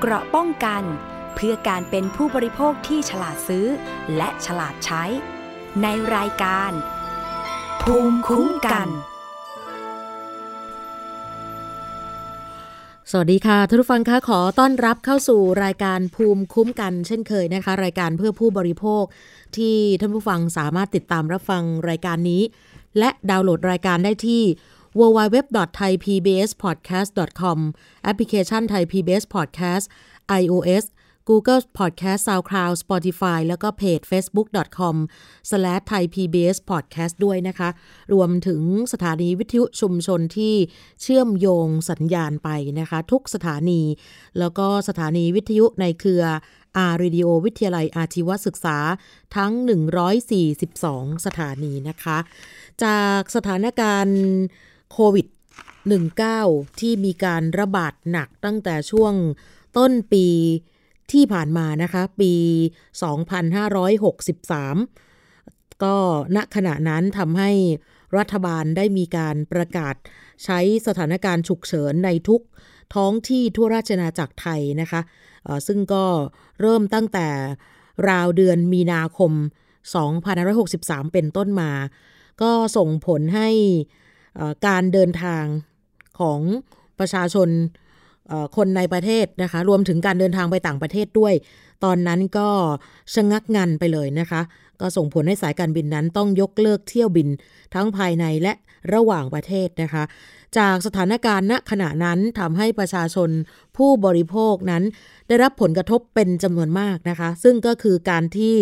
เกราะป้องกัน เพื่อการเป็นผู้บริโภคที่ฉลาดซื้อ และฉลาดใช้ ในรายการ ภูมิคุ้มกัน สวัสดีค่ะท่านผู้ฟังคะขอต้อนรับเข้าสู่รายการภูมิคุ้มกัน เช่นเคยนะคะ รายการเพื่อผู้บริโภค ที่ท่านผู้ฟังสามารถติดตามรับฟังรายการนี้ และดาวน์โหลดรายการได้ที่ www.thaipbspodcast.com แอปพลิเคชัน Thai PBS Podcast iOS Google Podcast SoundCloud Spotify แล้วก็เพจ facebook.com/thaipbspodcast ด้วยนะคะ รวมถึงสถานีวิทยุชุมชนที่เชื่อมโยงสัญญาณไปนะคะ ทุกสถานี แล้วก็สถานีวิทยุในเครือ R-Radio วิทยาลัยอาชีวศึกษาทั้ง 142 สถานีนะคะ จากสถานการณ์ โควิด 19 ที่มีการระบาดหนักตั้งแต่ช่วงต้นปีที่ผ่านมานะคะ ปี 2563 ก็ณขณะนั้นทำให้รัฐบาลได้มีการประกาศใช้สถานการณ์ฉุกเฉินในทุกท้องที่ทั่วราชอาณาจักรไทยนะคะซึ่งก็เริ่มตั้งแต่ราวเดือนมีนาคม2563 เป็นต้นมา ก็ส่งผลให้ การเดินทางของประชาชนคนในประเทศนะคะ รวมถึงการเดินทางไปต่างประเทศด้วย ตอนนั้นก็ชะงักงันไปเลยนะคะ ก็ส่งผลให้สายการบินนั้นต้องยกเลิกเที่ยวบินทั้งภายในและระหว่างประเทศนะคะจากสถานการณ์ณขณะนั้นทำให้ประชาชนผู้บริโภคนั้น ได้รับผลกระทบเป็นจำนวนมากนะคะ ซึ่งก็คือการที่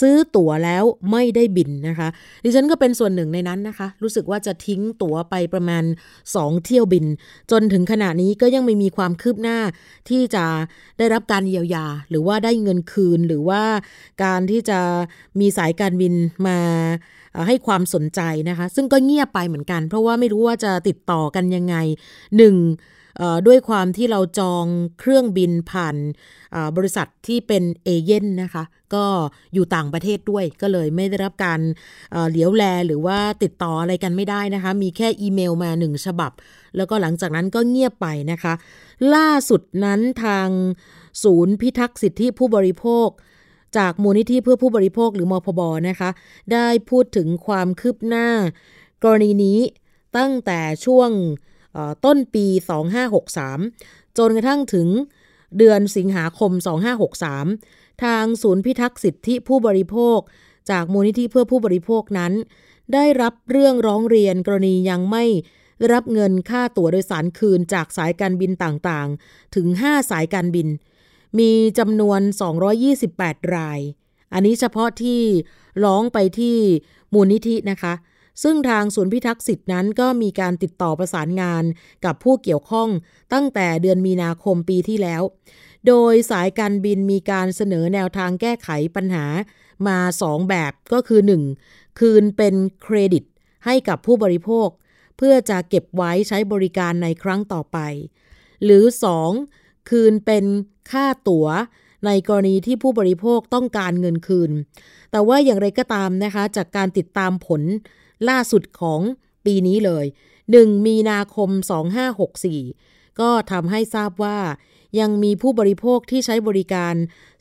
ซื้อตั๋วแล้วไม่ได้บินนะคะ ดิฉันก็เป็นส่วนหนึ่งในนั้นนะคะ รู้สึกว่าจะทิ้งตั๋วไปประมาณ 2 เที่ยวบิน จนถึงขณะนี้ก็ยังไม่มีความคืบหน้าที่จะได้รับการเยียวยา หรือว่าได้เงินคืนหรือว่าการที่จะมีสายการบินมาให้ความสนใจนะคะ ซึ่งก็เงียบไปเหมือนกัน เพราะว่าไม่รู้ว่าจะติดต่อกันยังไงหนึ่งด้วยความที่เราจองเครื่องบินผ่านบริษัทที่เป็นเอเย่นนะคะ ก็อยู่ต่างประเทศด้วยก็เลยไม่ได้รับการเหลียวแลหรือว่าติดต่ออะไรกันไม่ได้นะคะ มีแค่อีเมลมาหนึ่งฉบับ แล้วก็หลังจากนั้นก็เงียบไปนะคะ ล่าสุดนั้นทางศูนย์พิทักษ์สิทธิผู้บริโภค จากมูลนิธิเพื่อผู้บริโภคหรือมพบนะคะ ได้พูดถึงความคืบหน้ากรณีนี้ ตั้งแต่ช่วงต้นปี 2563 จนกระทั่งถึงเดือนสิงหาคม 2563 ทางศูนย์พิทักษ์สิทธิผู้บริโภค จากมูลนิธิเพื่อผู้บริโภคนั้น ได้รับเรื่องร้องเรียนกรณียังไม่รับเงินค่าตั๋วโดยสารคืนจากสายการบินต่างๆ ถึง 5 สายการบิน มีจำนวน 228 ราย อันนี้เฉพาะที่ร้องไปที่มูลนิธินะคะ ซึ่งทางศูนย์พิทักษ์สิทธินั้นก็มีการติดต่อประสานงานกับผู้เกี่ยวข้องตั้งแต่เดือนมีนาคมปีที่แล้ว โดยสายการบินมีการเสนอแนวทางแก้ไขปัญหามา 2 แบบก็คือ 1. คืนเป็นเครดิตให้กับผู้บริโภค เพื่อจะเก็บไว้ใช้บริการในครั้งต่อไป หรือ 2. คืนเป็นค่าตั๋วในกรณีที่ผู้บริโภคต้องการเงินคืน แต่ว่าอย่างไรก็ตามนะคะ จากการติดตามผล ล่าสุดของปีนี้เลย 1 มีนาคม 2564 ก็ทำให้ทราบว่า ยังมีผู้บริโภคที่ใช้บริการ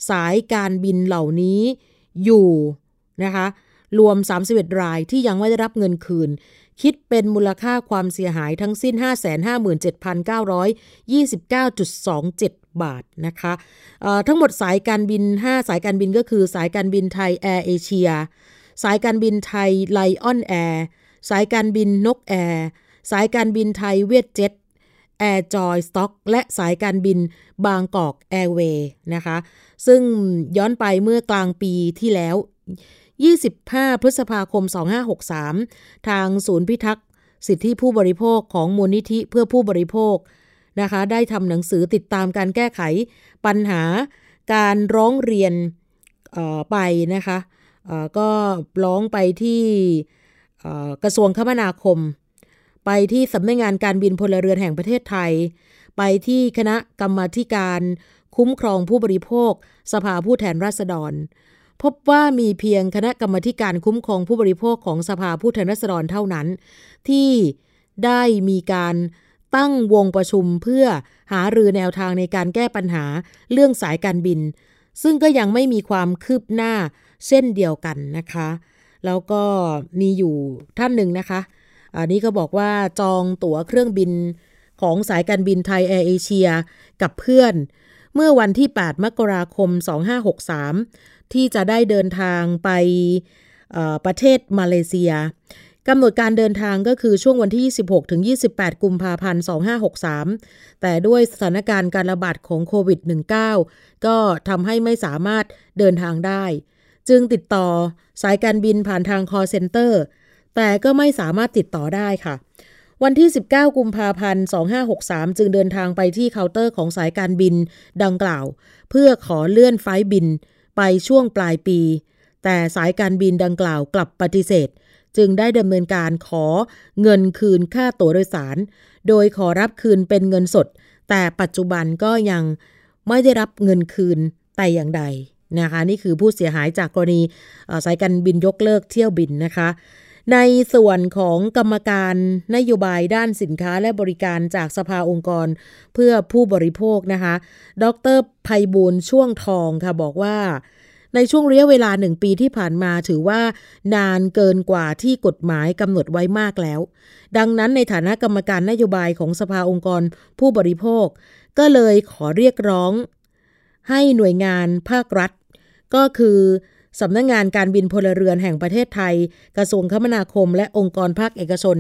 สายการบินเหล่านี้อยู่นะคะรวม 31 รายที่ยังไม่ได้รับเงินคืน คิดเป็นมูลค่าความเสียหายทั้งสิ้น 557,929.27 บาทนะคะทั้งหมดสายการบิน 5 สายการบินก็คือสายการบินไทยแอร์เอเชีย สายการบินไทยไลออนแอร์สายการบินนกแอร์สายการบินไทยเวียตเจ็ทแอร์ joint stock และสายการบินบางกอกแอร์เวย์นะคะ ซึ่งย้อนไปเมื่อกลางปีที่แล้ว 25 พฤษภาคม 2563 ทางศูนย์พิทักษ์สิทธิผู้บริโภคของมูลนิธิเพื่อผู้บริโภคนะคะ ได้ทำหนังสือติดตามการแก้ไขปัญหาการร้องเรียนไปนะคะ ก็ร้องไปที่กระทรวงคมนาคม ไปที่สำนักงงานการบินพลเรือนแห่งประเทศไทย ไปที่คณะกรรมาการคุ้มครองผู้บริโภค สภาผู้แทนราษฎร พบว่ามีเพียงคณะกรรมาการคุ้มครองผู้บริโภคของสภาผู้แทนราษฎรเท่านั้น ที่ได้มีการตั้งวงประชุมเพื่อหารือแนวทางในการแก้ปัญหาเรื่องสายการบิน ซึ่งก็ยังไม่มีความคืบหน้า เช่นเดียวกันนะคะ แล้วก็มีอยู่ท่านหนึ่งนะคะ อันนี้ก็บอกว่าจองตั๋วเครื่องบินของสายการบินไทยแอร์เอเชียกับเพื่อน เมื่อวันที่ 8 มกราคม 2563 ที่จะได้เดินทางไปประเทศมาเลเซียกำหนดการเดินทางก็คือช่วงวันที่ 26 ถึง 28 กุมภาพันธ์ 2563 แต่ด้วยสถานการณ์การระบาดของโควิด -19 ก็ทำให้ไม่สามารถเดินทางได้ จึงติดต่อสายการบินผ่านทาง call center แต่ก็ไม่สามารถติดต่อได้ค่ะ วันที่ 19 กุมภาพันธ์ 2563 จึงเดินทางไปที่เคาน์เตอร์ของสายการบินดังกล่าว เพื่อขอเลื่อนไฟบินไปช่วงปลายปี แต่สายการบินดังกล่าวกลับปฏิเสธ จึงได้ดำเนินการขอเงินคืนค่าตั๋วโดยสาร โดยขอรับคืนเป็นเงินสด แต่ปัจจุบันก็ยังไม่ได้รับเงินคืนแต่อย่างใด นะคะนี่คือผู้เสียหายจากกรณีสายการบินยกเลิกเที่ยวบินนะคะ ในส่วนของกรรมการนโยบายด้านสินค้าและบริการจากสภาองค์กร เพื่อผู้บริโภคนะคะ ดรภัยบูลช่วงทองค่ะบอกว่าในช่วงระยะเวลาหนึ่งปีที่ผ่านมาถือว่านานเกินกว่าที่กฎหมายกำหนดไว้มากแล้ว ดังนั้นในฐานะกรรมการนโยบายของสภาองค์กรผู้บริโภค ก็เลยขอเรียกร้อง ให้หน่วยงานภาครัฐ ก็คือสำนักงงานการบินพลเรือนแห่งประเทศไทย กระทรวงคมนาคม และองค์กรภาคเอกชน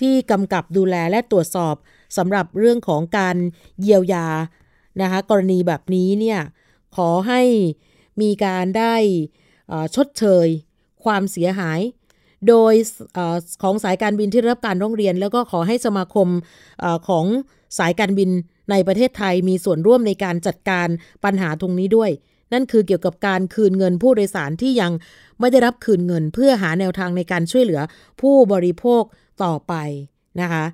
ที่กำกับดูแลและตรวจสอบสำหรับเรื่องของการเยียวยานะคะกรณีแบบนี้เนี่ยขอให้มีการได้ชดเชย ความเสียหาย โดยอของสายการบินที่รับการร้องเรียน แล้วก็ขอให้สมาคมอของสายการบินในประเทศไทยมีส่วนร่วมในการจัดการปัญหาตรงนี้ด้วย นั่นคือเกี่ยวกับการคืนเงินผู้โดยสารที่ยังไม่ได้รับคืนเงิน เพื่อหาแนวทางในการช่วยเหลือผู้บริโภคต่อไปนะคะ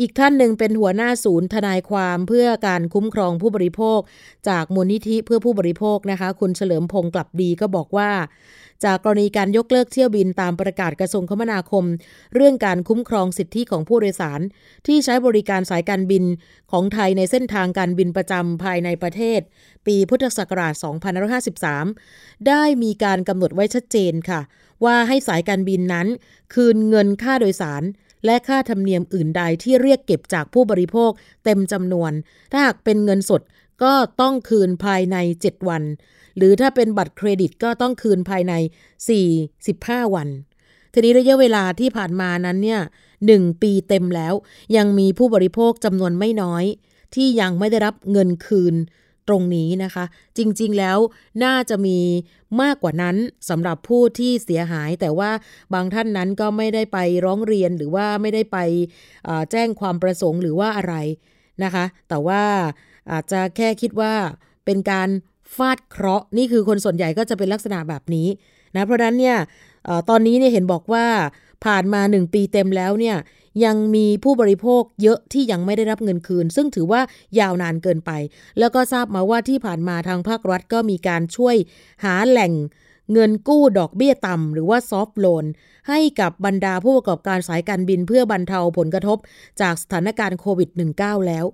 อีกท่านหนึ่งเป็นหัวหน้าศูนย์ทนายความเพื่อการคุ้มครองผู้บริโภค จากมูลนิธิเพื่อผู้บริโภคนะคะ คุณเฉลิมพงศ์กลับดีก็บอกว่า จากกรณีการยกเลิกเที่ยวบินตามประกาศกระทรวงคมนาคม เรื่องการคุ้มครองสิทธิของผู้โดยสาร ที่ใช้บริการสายการบินของไทยในเส้นทางการบินประจำภายในประเทศ ปีพุทธศักราช 2553 ได้มีการกำหนดไว้ชัดเจนค่ะ ว่าให้สายการบินนั้น คืนเงินค่าโดยสารและค่าธรรมเนียมอื่นใดที่เรียกเก็บจากผู้บริโภคเต็มจำนวน ถ้าหากเป็นเงินสดก็ต้องคืนภายใน 7 วัน หรือถ้าเป็นบัตรเครดิตก็ต้องคืนภายใน 45 วัน ทีนี้ระยะเวลาที่ผ่านมานั้นเนี่ยหนึ่งปีเต็มแล้ว ยังมีผู้บริโภคจำนวนไม่น้อย ที่ยังไม่ได้รับเงินคืนตรงนี้นะคะ จริงๆแล้วน่าจะมีมากกว่านั้นสำหรับผู้ที่เสียหาย แต่ว่าบางท่านนั้นก็ไม่ได้ไปร้องเรียนหรือว่าไม่ได้ไปแจ้งความประสงค์หรือว่าอะไรนะคะ แต่ว่าอาจจะแค่คิดว่าเป็นการ ฟาดเคราะห์นี่คือคนส่วนใหญ่ก็จะเป็นลักษณะแบบนี้นะเพราะนั้นเนี่ยตอนนี้เนี่ยเห็นบอกว่าผ่านมา 1 ปีเต็มแล้วเนี่ยยังมีผู้บริโภคเยอะที่ยังไม่ได้รับเงินคืน ซึ่งถือว่ายาวนานเกินไป แล้วก็ทราบมาว่าที่ผ่านมาทางภาครัฐก็มีการช่วยหาแหล่งเงินกู้ดอกเบี้ยต่ำหรือว่าซอฟท์โลน ให้กับบรรดาผู้ประกอบการสายการบินเพื่อบรรเทาผลกระทบจากสถานการณ์โควิด -19 แล้ว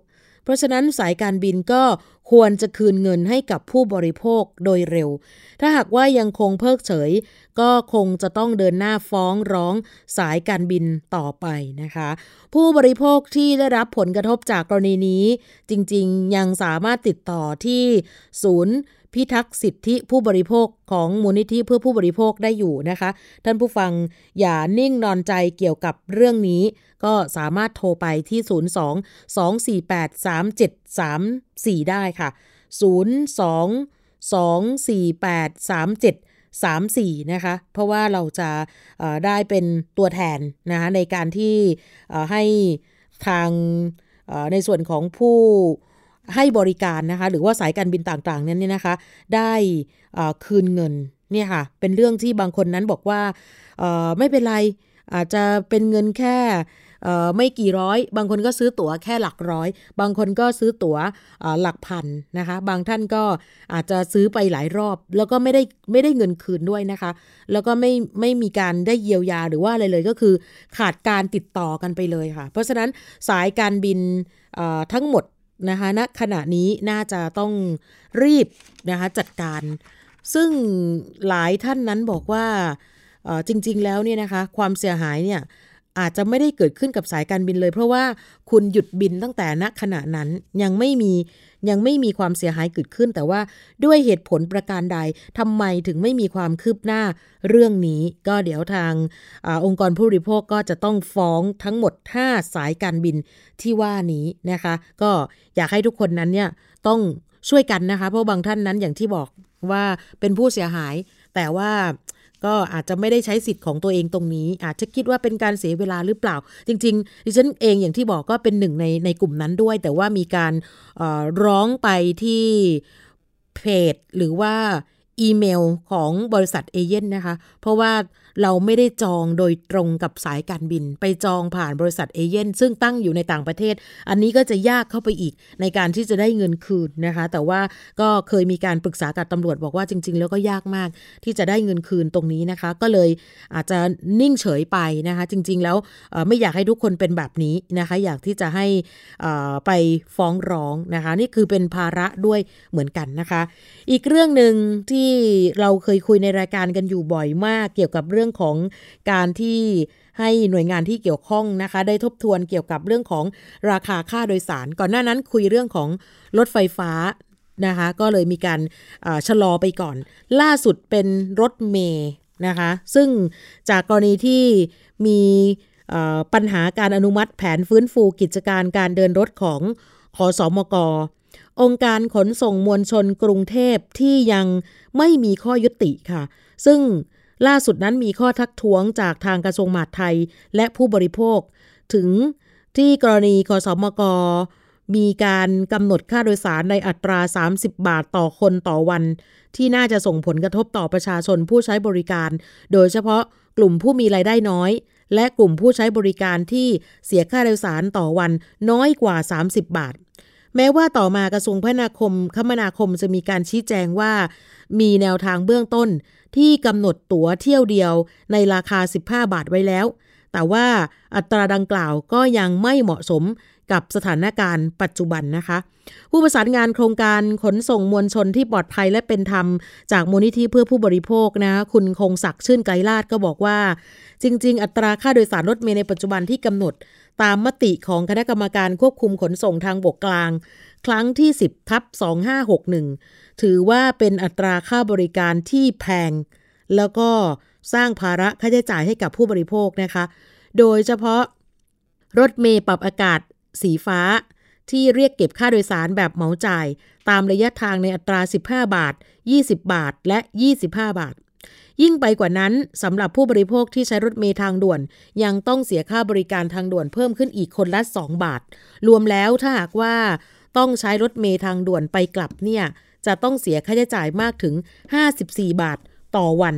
เพราะฉะนั้นสายการบินก็ ควรจะคืนเงินให้กับผู้บริโภคโดยเร็ว ถ้าหากว่ายังคงเพิกเฉย ก็คงจะต้องเดินหน้าฟ้องร้องสายการบินต่อไปนะคะ ผู้บริโภคที่ได้รับผลกระทบจากกรณีนี้ จริงๆ ยังสามารถติดต่อที่ศูนย์ พิทักษ์สิทธิผู้บริโภคของมูลนิธิเพื่อผู้บริโภคได้อยู่นะคะ ท่านผู้ฟังอย่านิ่งนอนใจเกี่ยวกับเรื่องนี้ ก็สามารถโทรไปที่ 02 248 3734 ได้ค่ะ 02 248 37 34นะคะ เพราะว่าเราจะได้เป็นตัวแทนนะคะในการที่ให้ทางในส่วนของผู้ ให้บริการนะคะ หรือว่าสายการบินต่างๆ นั้นเนี่ยนะคะ ได้คืนเงินเนี่ยค่ะ เป็นเรื่องที่บางคนนั้นบอกว่าไม่เป็นไรอาจจะเป็นเงินแค่ไม่กี่ร้อย บางคนก็ซื้อตั๋วแค่หลักร้อย บางคนก็ซื้อตั๋วหลักพันนะคะ บางท่านก็อาจจะซื้อไปหลายรอบ แล้วก็ไม่ได้ไม่ได้เงินคืนด้วยนะคะ แล้วก็ไม่ไม่มีการได้เยียวยาหรือว่าอะไรเลยก็คือขาดการติดต่อกันไปเลยค่ะ เพราะฉะนั้นสายการบินทั้งหมด นะคะณขณะนี้น่าจะต้องรีบนะคะจัดการ ซึ่งหลายท่านนั้นบอกว่าจริง ๆ แล้วเนี่ยนะคะความเสียหายเนี่ย อาจจะไม่ได้เกิดขึ้นกับสายการบินเลย เพราะว่าคุณหยุดบินตั้งแต่ณขณะนั้นยังไม่มียังไม่มีความเสียหายเกิดขึ้น แต่ว่าด้วยเหตุผลประการใดทำไมถึงไม่มีความคืบหน้าเรื่องนี้ ก็เดี๋ยวทางอองค์กรผู้บริโภคก็จะต้องฟ้องทั้งหมด 5 สายการบินที่ว่านี้นะคะ ก็อยากให้ทุกคนนั้นเนี่ยต้องช่วยกันนะคะ เพราะบางท่านนั้นอย่างที่บอกว่าเป็นผู้เสียหาย แต่ว่า ก็อาจจะไม่ได้ใช้สิทธิ์ของตัวเองตรงนี้ อาจจะคิดว่าเป็นการเสียเวลาหรือเปล่า จริงๆดิฉันเองอย่างที่บอกก็เป็นหนึ่งในในกลุ่มนั้นด้วย แต่ว่ามีการร้องไปที่เพจหรือว่าอีเมลของบริษัทเอเย่นนะคะ เพราะว่า เราไม่ได้จองโดยตรงกับสายการบิน ไปจองผ่านบริษัทเอเย่นซึ่งตั้งอยู่ในต่างประเทศ อันนี้ก็จะยากเข้าไปอีกในการที่จะได้เงินคืนนะคะ แต่ว่าก็เคยมีการปรึกษากับตำรวจบอกว่าจริง ๆ แล้วก็ยากมากที่จะได้เงินคืนตรงนี้นะคะ ก็เลยอาจจะนิ่งเฉยไปนะคะ จริง ๆ แล้วไม่อยากให้ทุกคนเป็นแบบนี้นะคะ อยากที่จะให้ไปฟ้องร้องนะคะ นี่คือเป็นภาระด้วยเหมือนกันนะคะ อีกเรื่องหนึ่งที่เราเคยคุยในรายการกันอยู่บ่อยมาก เกี่ยวกับเรื่องของการที่ให้หน่วยงานที่เกี่ยวข้องนะคะ ได้ทบทวนเกี่ยวกับเรื่องของราคาค่าโดยสาร ก่อนหน้านั้นคุยเรื่องของรถไฟฟ้านะคะ ก็เลยมีการชะลอไปก่อน ล่าสุดเป็นรถเมย์นะคะ ซึ่งจากกรณีที่มีปัญหาการอนุมัติแผนฟื้นฟูกิจการการเดินรถของขอสอมกองค์การขนส่งมวลชนกรุงเทพที่ยังไม่มีข้อยุติค่ะ ซึ่ง ล่าสุดนั้นมีข้อทักท้วงจากทางกระทรวงมหาดไทย และผู้บริโภค ถึงที่กรณีคสมกมีการกำหนดค่าโดยสารในอัตรา 30 บาทต่อคนต่อวัน ที่น่าจะส่งผลกระทบต่อประชาชนผู้ใช้บริการ โดยเฉพาะกลุ่มผู้มีรายได้น้อย และกลุ่มผู้ใช้บริการที่เสียค่าโดยสารต่อวันน้อยกว่า 30 บาท แม้ว่าต่อมากระทรวงพนาคม คมนาคมจะมีการชี้แจงว่า มีแนวทางเบื้องต้น ที่กำหนดตั๋วเที่ยวเดียวในราคา 15 บาทไว้แล้ว แต่ว่าอัตราดังกล่าวก็ยังไม่เหมาะสมกับสถานการณ์ปัจจุบันนะคะ ผู้ประสานงานโครงการขนส่งมวลชนที่ปลอดภัยและเป็นธรรม จากมูลนิธิเพื่อผู้บริโภคนะคุณคงศักดิ์ชื่นไกรลาดก็บอกว่า จริง ๆ อัตราค่าโดยสารรถเมล์ในปัจจุบันที่กำหนด ตามมติของคณะกรรมการควบคุมขนส่งทางบกกลาง ครั้งที่ 10ทับ2561 ถือว่าเป็นอัตราค่าบริการที่แพง แล้วก็สร้างภาระค่าใช้จ่ายให้กับผู้บริโภคนะคะ โดยเฉพาะรถเมย์ปรับอากาศสีฟ้า ที่เรียกเก็บค่าโดยสารแบบเหมาจ่าย ตามระยะทางในอัตรา 15 บาท 20 บาท และ 25 บาท ยิ่งไปกว่านั้นสำหรับผู้บริโภคที่ใช้รถเมย์ทางด่วน ยังต้องเสียค่าบริการทางด่วนเพิ่มขึ้นอีกคนละ 2 บาท รวมแล้วถ้าหากว่าต้องใช้รถเมย์ทางด่วนไปกลับเนี่ย จะต้องเสียค่าใช้จ่ายมากถึง 54 บาทต่อวัน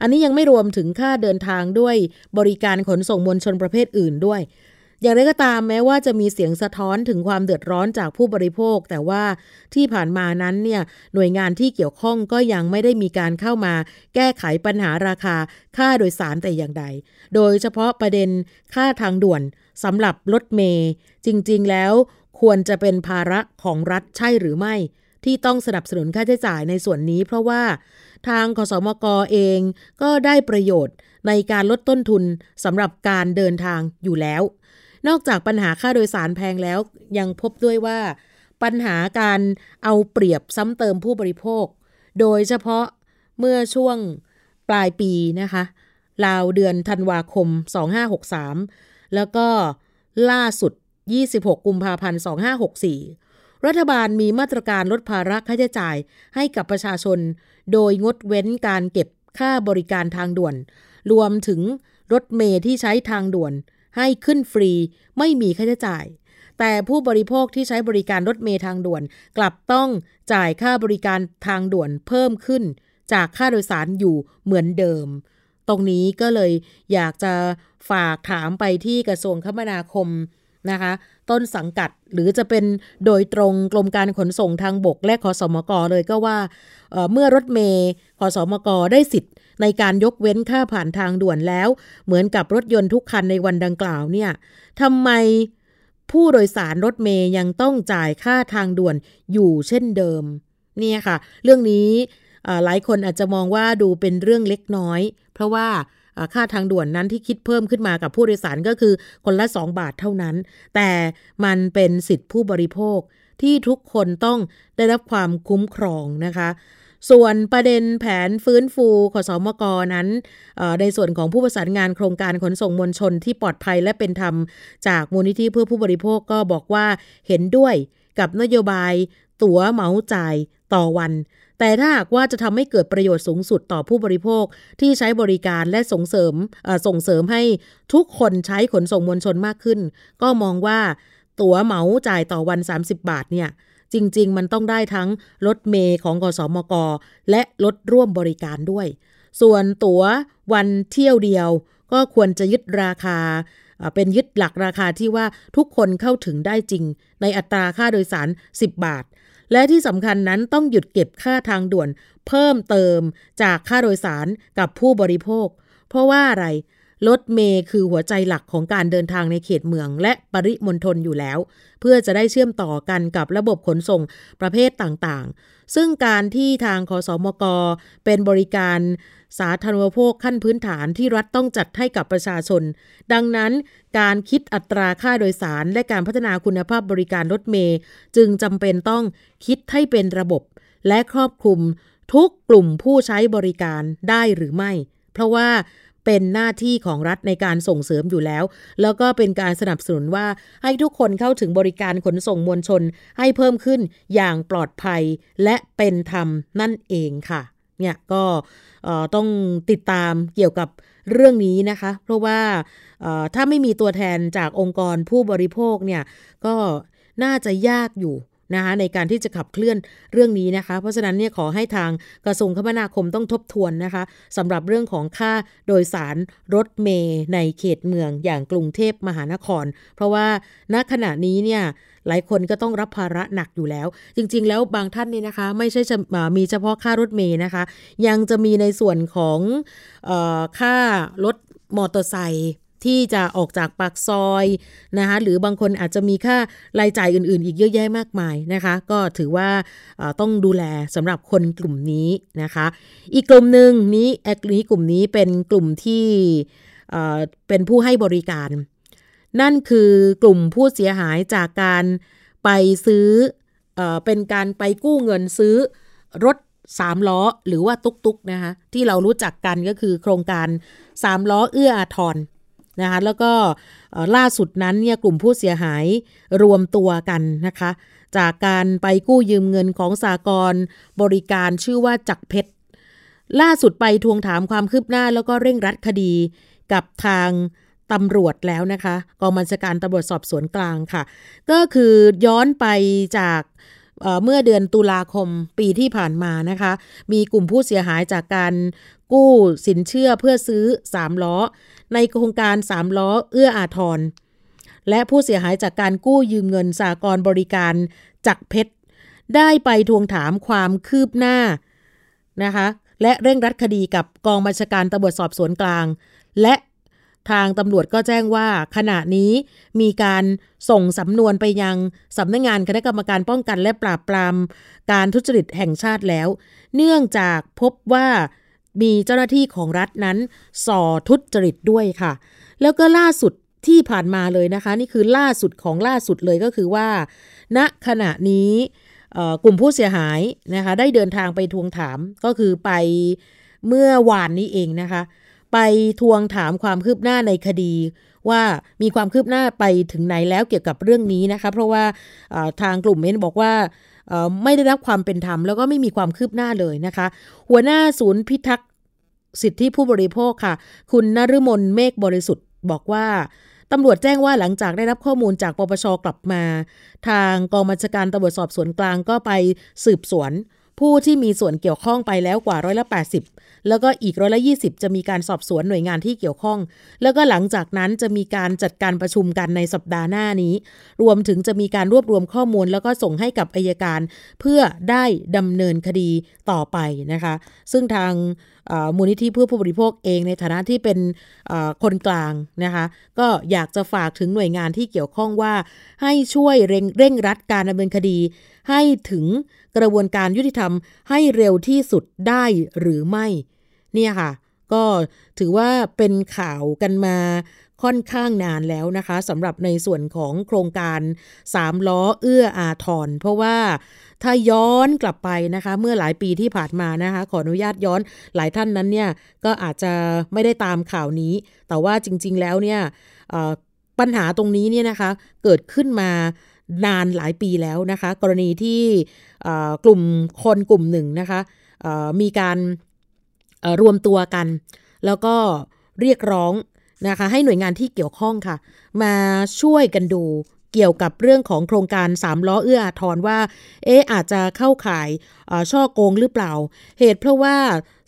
อันนี้ยังไม่รวมถึงค่าเดินทางด้วยบริการขนส่งมวลชนประเภทอื่นด้วย อย่างไรก็ตามแม้ว่าจะมีเสียงสะท้อนถึงความเดือดร้อนจากผู้บริโภค แต่ว่าที่ผ่านมานั้นเนี่ยหน่วยงานที่เกี่ยวข้องก็ยังไม่ได้มีการเข้ามา แก้ไขปัญหาราคาค่าโดยสารแต่อย่างใด โดยเฉพาะประเด็นค่าทางด่วนสำหรับรถเมย์จริง ๆ แล้วควรจะเป็นภาระของรัฐใช่หรือไม่ ที่ต้องสนับสนุนค่าใช้จ่ายในส่วนนี้ เพราะว่าทางคสมกอเองก็ได้ประโยชน์ในการลดต้นทุนสำหรับการเดินทางอยู่แล้ว นอกจากปัญหาค่าโดยสารแพงแล้ว ยังพบด้วยว่า ปัญหาการเอาเปรียบซ้ำเติมผู้บริโภค โดยเฉพาะเมื่อช่วงปลายปีนะคะราวเดือนธันวาคม 2563 แล้วก็ล่าสุด 26 กุมภาพันธ์ 2564 รัฐบาลมีมาตรการลดภาระค่าใช้จ่ายให้กับประชาชน โดยงดเว้นการเก็บค่าบริการทางด่วน รวมถึงรถเมย์ที่ใช้ทางด่วน ให้ขึ้นฟรีไม่มีค่าใช้จ่าย แต่ผู้บริโภคที่ใช้บริการรถเมย์ทางด่วน กลับต้องจ่ายค่าบริการทางด่วนเพิ่มขึ้น จากค่าโดยสารอยู่เหมือนเดิม ตรงนี้ก็เลยอยากจะฝากถามไปที่กระทรวงคมนาคม นะคะ ต้นสังกัดหรือจะเป็นโดยตรงกรมการขนส่งทางบก และขอสมกเลยก็ว่าเเมื่อรถเมย์ขอสมกได้สิทธิ์ ในการยกเว้นค่าผ่านทางด่วนแล้ว เหมือนกับรถยนต์ทุกคันในวันดังกล่าวเนี่ยทำไมผู้โดยสารรถเมย์ยังต้องจ่ายค่าทางด่วนอยู่เช่นเดิมเนี่ยค่ะ เรื่องนี้หลายคนอาจจะมองว่าดูเป็นเรื่องเล็กน้อย เพราะว่า ค่าทางด่วนนั้นที่คิดเพิ่มขึ้นมากับผู้โดยสารก็คือคนละ 2 บาทเท่านั้น แต่มันเป็นสิทธิผู้บริโภคที่ทุกคนต้องได้รับความคุ้มครองนะคะ ส่วนประเด็นแผนฟื้นฟูขสมกนั้น ในส่วนของผู้ประสานงานโครงการขนส่งมวลชนที่ปลอดภัยและเป็นธรรม จากมูลนิธิเพื่อผู้บริโภคก็บอกว่าเห็นด้วยกับนโยบาย ตั๋วเหมาจ่ายต่อวัน แต่ถ้าหากว่าจะทำให้เกิดประโยชน์สูงสุดต่อผู้บริโภคที่ใช้บริการและส่งเสริมส่งเสริมให้ทุกคนใช้ขนส่งมวลชนมากขึ้น ก็มองว่าตั๋วเหมาจ่ายต่อวัน 30 บาทเนี่ยจริง ๆ มันต้องได้ทั้งรถเมย์ของกสมก และรถร่วมบริการด้วย ส่วนตั๋ววันเที่ยวเดียว ก็ควรจะยึดราคา เป็นยึดหลักราคาที่ว่าทุกคนเข้าถึงได้จริง ในอัตราค่าโดยสาร 10 บาท และที่สำคัญนั้นต้องหยุดเก็บค่าทางด่วน เพิ่มเติมจากค่าโดยสารกับผู้บริโภค เพราะว่าอะไรรถเมย์คือหัวใจหลักของการเดินทางในเขตเมืองและปริมณฑลอยู่แล้ว เพื่อจะได้เชื่อมต่อกันกับระบบขนส่งประเภทต่างๆ ซึ่งการที่ทางคอสอมก เป็นบริการ สาธารณูปโภคขั้นพื้นฐานที่รัฐต้องจัดให้กับประชาชน ดังนั้นการคิดอัตราค่าโดยสาร และการพัฒนาคุณภาพบริการรถเมย์จึงจำเป็นต้องคิดให้เป็นระบบ และครอบคลุมทุกกลุ่มผู้ใช้บริการได้หรือไม่ เพราะว่าเป็นหน้าที่ของรัฐในการส่งเสริมอยู่แล้ว แล้วก็เป็นการสนับสนุนว่าให้ทุกคนเข้าถึงบริการขนส่งมวลชน ให้เพิ่มขึ้นอย่างปลอดภัยและเป็นธรรมนั่นเองค่ะ เนี่ยก็ ต้องติดตามเกี่ยวกับเรื่องนี้นะคะ เพราะว่าถ้าไม่มีตัวแทนจากองค์กรผู้บริโภคเนี่ยก็น่าจะยากอยู่นะคะในการที่จะขับเคลื่อนเรื่องนี้นะคะ เพราะฉะนั้นเนี่ยขอให้ทางกระทรวงคมนาคมต้องทบทวนนะคะสำหรับเรื่องของค่าโดยสารรถเมย์ในเขตเมืองอย่างกรุงเทพมหานคร เพราะว่าณขณะนี้เนี่ย หลายคนก็ต้องรับภาระหนักอยู่แล้ว จริง ๆ แล้วบางท่านเนี่ยนะคะ ไม่ใช่จะมีเฉพาะค่ารถเมย์นะคะ ยังจะมีในส่วนของออค่ารถมอเตอร์ไซค์ที่จะออกจากปากซอยนะคะหรือบางคนอาจจะมีค่ารายจ่ายอื่น ๆ อีกเยอะแยะมากมายนะคะ ก็ถือว่าต้องดูแลสำหรับคนกลุ่มนี้นะคะ อีกกลุ่มหนึ่งนี้แอคนี้กลุ่มนี้เป็นกลุ่มที่เป็นผู้ให้บริการ นั่นคือกลุ่มผู้เสียหายจากการไปซื้อเอเป็นการไปกู้เงินซื้อรถสามล้อหรือว่าตุกตุกนะคะที่เรารู้จักกันก็คือโครงการสามล้อเอื้ออาทรนะคะแล้วก็ล่าสุดนั้นเนี่ยกลุ่มผู้เสียหายรวมตัวกันนะคะ จากการไปกู้ยืมเงินของสากลบริการชื่อว่าจักเพชร ล่าสุดไปทวงถามความคืบหน้าแล้วก็เร่งรัดคดีกับทาง ตำรวจแล้วนะคะกองบัญชาการตำรวจสอบสวนกลางค่ะ ก็คือย้อนไปจากเมื่อเดือนตุลาคมปีที่ผ่านมานะคะ มีกลุ่มผู้เสียหายจากการกู้สินเชื่อเพื่อซื้อ 3 ล้อ ในโครงการ 3 ล้อ เอื้ออาทร และผู้เสียหายจากการกู้ยืมเงินสากลบริการจักเพชร ได้ไปทวงถามความคืบหน้านะคะ และเร่งรัดคดีกับกองบัญชาการตำรวจสอบสวนกลาง และ ทางตำรวจก็แจ้งว่าขณะนี้มีการส่งสำนวนไปยังสำนักงงานคณะกรรมการป้องกันและปราบปรามการทุจริตแห่งชาติแล้ว เนื่องจากพบว่ามีเจ้าหน้าที่ของรัฐนั้นส่อทุจริตด้วยค่ะ แล้วก็ล่าสุดที่ผ่านมาเลยนะคะ นี่คือล่าสุดของล่าสุดเลยก็คือว่า ณขณะนี้กลุ่มผู้เสียหายนะคะได้เดินทางไปทวงถามก็คือไปเมื่อวานนี้เองนะคะ ไปทวงถามความคืบหน้าในคดี ว่ามีความคืบหน้าไปถึงไหนแล้วเกี่ยวกับเรื่องนี้นะคะ เพราะว่าทางกลุ่มเม้นบอกว่าไม่ได้รับความเป็นธรรมแล้วก็ไม่มีความคืบหน้าเลยนะคะ หัวหน้าศูนย์พิทักษ์สิทธิผู้บริโภคค่ะ คุณนฤมลเมฆบริสุทธิ์บอกว่าตำรวจแจ้งว่าหลังจากได้รับข้อมูลจากปปชกลับมา ทางกองบัญชาการตำรวจสอบสวนกลางก็ไปสืบสวน ผู้ที่มีส่วนเกี่ยวข้องไปแล้วกว่าร้อยละ80 แล้วก็อีกร้อยละยีจะมีการสอบสวนหน่วยงานที่เกี่ยวข้อง แล้วก็หลังจากนั้นจะมีการจัดการประชุมกันในสัปดาห์หน้านี้ รวมถึงจะมีการรวบรวมข้อมูล แล้วก็ส่งให้กับอายการ เพื่อได้ดำเนินคดีต่อไปนะคะ ซึ่งทาง มูลนิธิเพื่อผู้บริโภคเองในฐานะที่เป็นคนกลางนะคะก็อยากจะฝากถึงหน่วยงานที่เกี่ยวข้องว่า ให้ช่วยเร่งเร่งรัดการดำเนินคดี ให้ถึงกระบวนการยุติธรรมให้เร็วที่สุดได้หรือไม่ เนี่ยค่ะ ก็ถือว่าเป็นข่าวกันมา ค่อนข้างนานแล้วนะคะสำหรับในส่วนของโครงการ 3 ล้อเอื้ออาทรเพราะว่าถ้าย้อนกลับไปนะคะ เมื่อหลายปีที่ผ่านมานะคะ ขออนุญาตย้อนหลายท่านนั้นเนี่ยก็อาจจะไม่ได้ตามข่าวนี้ แต่ว่าจริง ๆ แล้วเนี่ยปัญหาตรงนี้เนี่ยนะคะเกิดขึ้นมานานหลายปีแล้วนะคะ กรณีที่กลุ่มคนกลุ่มหนึ่งนะคะมีการรวมตัวกัน แล้วก็เรียกร้อง นะคะ ให้หน่วยงานที่เกี่ยวข้องค่ะ มาช่วยกันดูเกี่ยวกับเรื่องของโครงการ 3 ล้อเอื้ออาทรว่า เอ๊อาจจะเข้าข่ายช่อโกงหรือเปล่า เหตุเพราะว่า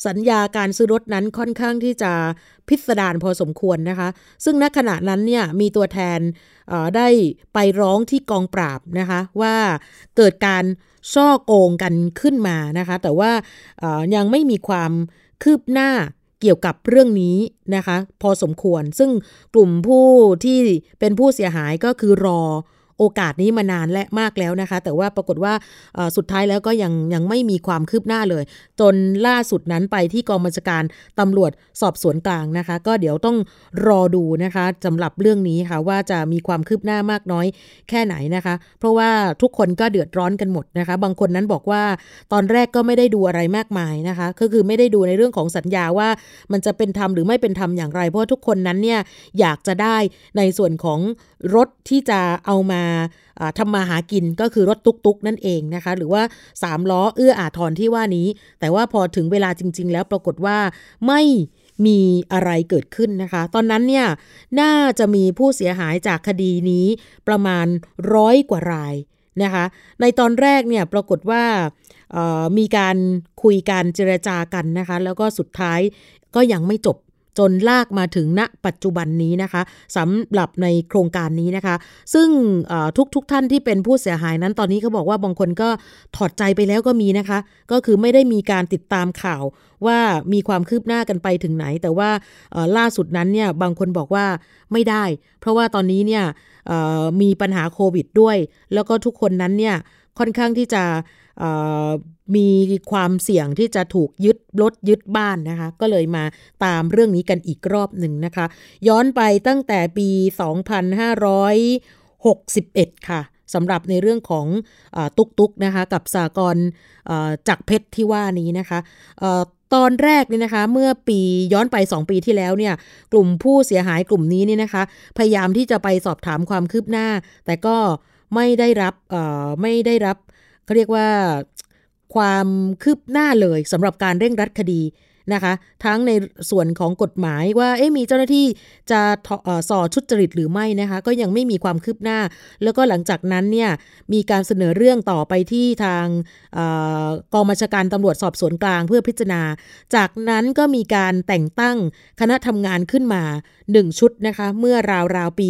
สัญญาการซื้อรถนั้นค่อนข้างที่จะพิสดารพอสมควรนะคะ ซึ่งณขณะนั้นเนี่ยมีตัวแทนได้ไปร้องที่กองปราบนะคะว่าเกิดการช่อโกงกันขึ้นมานะคะ แต่ว่ายังไม่มีความคืบหน้า เกี่ยวกับเรื่องนี้นะคะ พอสมควร ซึ่งกลุ่มผู้ที่เป็นผู้เสียหายก็คือรอ โอกาสนี้มานานและมากแล้วนะคะ แต่ว่าปรากฏว่าสุดท้ายแล้วก็ยังยังไม่มีความคืบหน้าเลย จนล่าสุดนั้นไปที่กองบัญชาการตำรวจสอบสวนกลางนะคะ ก็เดี๋ยวต้องรอดูนะคะสำหรับเรื่องนี้ค่ะว่าจะมีความคืบหน้ามากน้อยแค่ไหนนะคะ เพราะว่าทุกคนก็เดือดร้อนกันหมดนะคะ บางคนนั้นบอกว่าตอนแรกก็ไม่ได้ดูอะไรมากมายนะคะ ก็คือไม่ได้ดูในเรื่องของสัญญาว่ามันจะเป็นธรรมหรือไม่เป็นธรรมอย่างไร เพราะทุกคนนั้นเนี่ยอยากจะได้ในส่วนของ รถที่จะเอามาทำมาหากินก็คือรถตุกๆ นั่นเองนะคะ หรือว่า 3 ล้อเอื้ออาทรที่ว่านี้ แต่ว่าพอถึงเวลาจริง ๆ แล้วปรากฏว่าไม่มีอะไรเกิดขึ้นนะคะ ตอนนั้นเนี่ยน่าจะมีผู้เสียหายจากคดีนี้ประมาณร้อยกว่ารายนะคะ ในตอนแรกเนี่ยปรากฏว่ามีการคุยกันเจรจากันนะคะ แล้วก็สุดท้ายก็ยังไม่จบ จนลากมาถึงณปัจจุบันนี้นะคะสำหรับในโครงการนี้นะคะ ซึ่งทุกทุกท่านที่เป็นผู้เสียหายนั้นตอนนี้เขาบอกว่าบางคนก็ถอดใจไปแล้วก็มีนะคะ ก็คือไม่ได้มีการติดตามข่าวว่ามีความคืบหน้ากันไปถึงไหน แต่ว่าล่าสุดนั้นเนี่ยบางคนบอกว่าไม่ได้ เพราะว่าตอนนี้เนี่ยมีปัญหาโควิดด้วย แล้วก็ทุกคนนั้นเนี่ยค่อนข้างที่จะ มีความเสี่ยงที่จะถูกยึดรถยึดบ้านนะคะ ก็เลยมาตามเรื่องนี้กันอีกรอบหนึ่งนะคะ ย้อนไปตั้งแต่ปี 2561 ค่ะสำหรับในเรื่องของอตุกตุกนะคะ กับสากรจักเพชรที่ว่านี้นะคะตอนแรกนี่นะคะ เมื่อปีย้อนไป 2 ปีที่แล้วเนี่ย กลุ่มผู้เสียหายกลุ่มนี้นี่นะคะ พยายามที่จะไปสอบถามความคืบหน้า แต่ก็ไม่ได้รับไม่ได้รับ เขาเรียกว่าความคืบหน้าเลยสำหรับการเร่งรัดคดี นะคะ ทั้งในส่วนของกฎหมายว่าเอ๊มีเจ้าหน้าที่จะสอชุดจริตหรือไม่นะคะ ก็ยังไม่มีความคืบหน้า แล้วก็หลังจากนั้นเนี่ยมีการเสนอเรื่องต่อไปที่ทางกองบัญชาการตำรวจสอบสวนกลางเพื่อพิจารณา จากนั้นก็มีการแต่งตั้งคณะทำงานขึ้นมา 1 ชุดนะคะเมื่อราวๆปี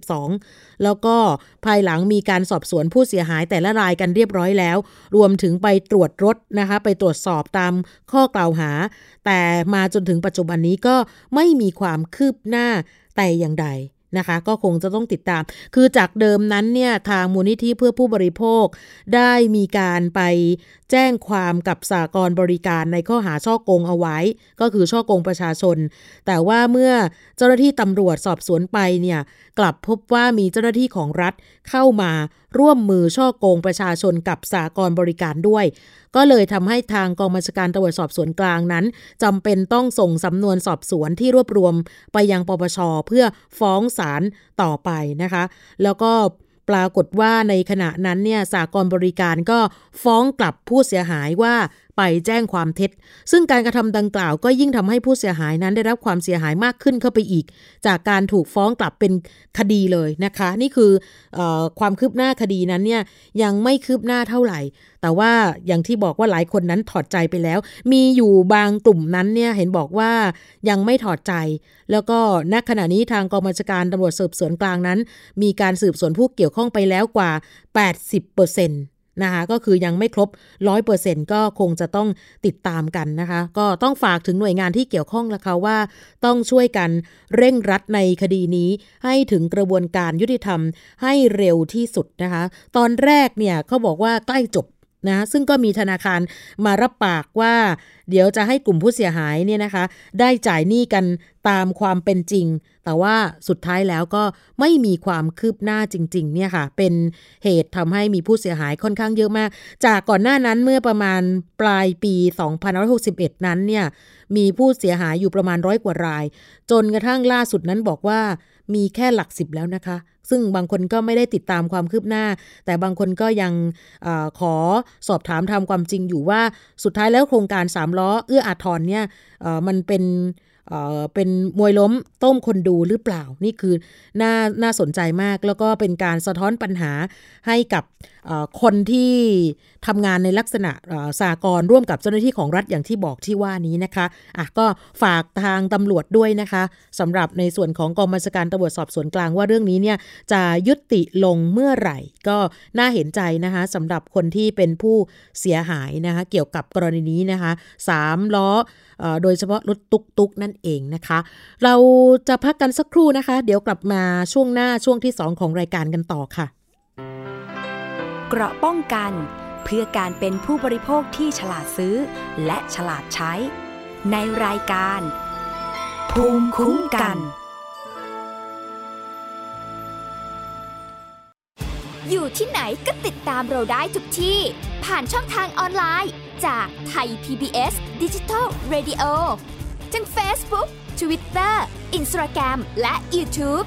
2562 แล้วก็ภายหลังมีการสอบสวนผู้เสียหายแต่ละรายกันเรียบร้อยแล้ว รวมถึงไปตรวจรถนะคะไปตรวจสอบตามข้อกล่าวหาแต่มาจนถึงปัจจุบันนี้ก็ไม่มีความคืบหน้าแต่อย่างใดนะคะก็คงจะต้องติดตาม คือจากเดิมนั้นเนี่ยทางมูลนิธิเพื่อผู้บริโภค ได้มีการไปแจ้งความกับสากลบริการในข้อหาช่อโกงเอาไว้ ก็คือช่อโกงประชาชน แต่ว่าเมื่อเจ้าหน้าที่ตำรวจสอบสวนไปเนี่ยกลับพบว่ามีเจ้าหน้าที่ของรัฐ เข้ามาร่วมมือช่อโกงประชาชนกับสากลบริการด้วย ก็เลยทำให้ทางกองบัญชาการตำรวจสอบสวนกลางนั้นจำเป็นต้องส่งสำนวนสอบสวนที่รวบรวมไปยังปปชเพื่อฟ้องศาลต่อไปนะคะ แล้วก็ปรากฏว่าในขณะนั้นเนี่ยสากลบริการก็ฟ้องกลับผู้เสียหายว่า ไปแจ้งความเท็จ ซึ่งการกระทำดังกล่าวก็ยิ่งทำให้ผู้เสียหายนั้นได้รับความเสียหายมากขึ้นเข้าไปอีก จากการถูกฟ้องกลับเป็นคดีเลยนะคะ นี่คืออความคืบหน้าคดีนั้นเนี่ยยังไม่คืบหน้าเท่าไหร่ แต่ว่าอย่างที่บอกว่าหลายคนนั้นถอดใจไปแล้ว มีอยู่บางกลุ่มนั้นเนี่ยเห็นบอกว่ายังไม่ถอดใจ แล้วก็ณขณะนี้ทางกองบัญชาการตำรวจสืบสวนกลางนั้น มีการสืบสวนผู้เกี่ยวข้องไปแล้วกว่า 80% นะคะก็คือยังไม่ครบ 100%ก็คงจะต้องติดตามกันนะคะ ก็ต้องฝากถึงหน่วยงานที่เกี่ยวข้องละคะว่า ต้องช่วยกันเร่งรัดในคดีนี้ ให้ถึงกระบวนการยุติธรรมให้เร็วที่สุดนะคะ ตอนแรกเนี่ยเขาบอกว่าใกล้จบ นะซึ่งก็มีธนาคารมารับปากว่า เดี๋ยวจะให้กลุ่มผู้เสียหายเนี่ยนะคะ ได้จ่ายหนี้กันตามความเป็นจริง แต่ว่าสุดท้ายแล้วก็ไม่มีความคืบหน้าจริงๆเนี่ยค่ะ เป็นเหตุทำให้มีผู้เสียหายค่อนข้างเยอะมาก จากก่อนหน้านั้นเมื่อประมาณปลายปี 2561 นั้นเนี่ยมีผู้เสียหายอยู่ประมาณร้อยกว่าราย จนกระทั่งล่าสุดนั้นบอกว่า มีแค่หลักสิบแล้วนะคะ ซึ่งบางคนก็ไม่ได้ติดตามความคืบหน้า แต่บางคนก็ยังอขอสอบถามทำความจริงอยู่ว่าสุดท้ายแล้วโครงการสามล้อเอื้ออาทรเนี่ยมันเป็นเป็นมวยล้มต้มคนดูหรือเปล่า นี่คือน่าน่าสนใจมากแล้วก็เป็นการสะท้อนปัญหาให้กับ คนที่ทำงานในลักษณะสากลร่วมกับเจ้าหน้าที่ของรัฐอย่างที่บอกที่ว่านี้นะคะอะก็ฝากทางตำรวจด้วยนะคะสำหรับในส่วนของกองบัญชาการตำรวจสอบสวนกลางว่าเรื่องนี้เนี่ยจะยุติลงเมื่อไหร่ ก็น่าเห็นใจนะคะสำหรับคนที่เป็นผู้เสียหายนะคะเกี่ยวกับกรณีนี้นะคะสามล้อโดยเฉพาะรถตุกตุกนั่นเองนะคะ เราจะพักกันสักครู่นะคะ เดี๋ยวกลับมาช่วงหน้าช่วงที่ 2 ของรายการกันต่อค่ะ เกราะป้องกัน เพื่อการเป็นผู้บริโภคที่ฉลาดซื้อ และฉลาดใช้ ในรายการ ภูมิคุ้มกัน อยู่ที่ไหนก็ติดตามเราได้ทุกที่ ผ่านช่องทางออนไลน์ จากไทย PBS Digital Radio ทั้ง Facebook Twitter Instagram และ YouTube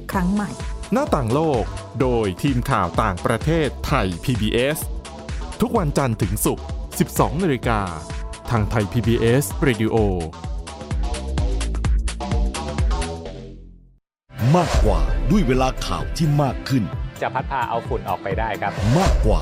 ครั้งใหม่ หน้าต่างโลก โดยทีมข่าวต่างประเทศไทย PBS ทุกวันจันทร์ถึงศุกร์ 12นาฬิกา ทางไทย PBS Radio มากกว่าด้วยเวลาข่าวที่มากขึ้น จะพัดพาเอาฝุ่นออกไปได้ครับ มากกว่า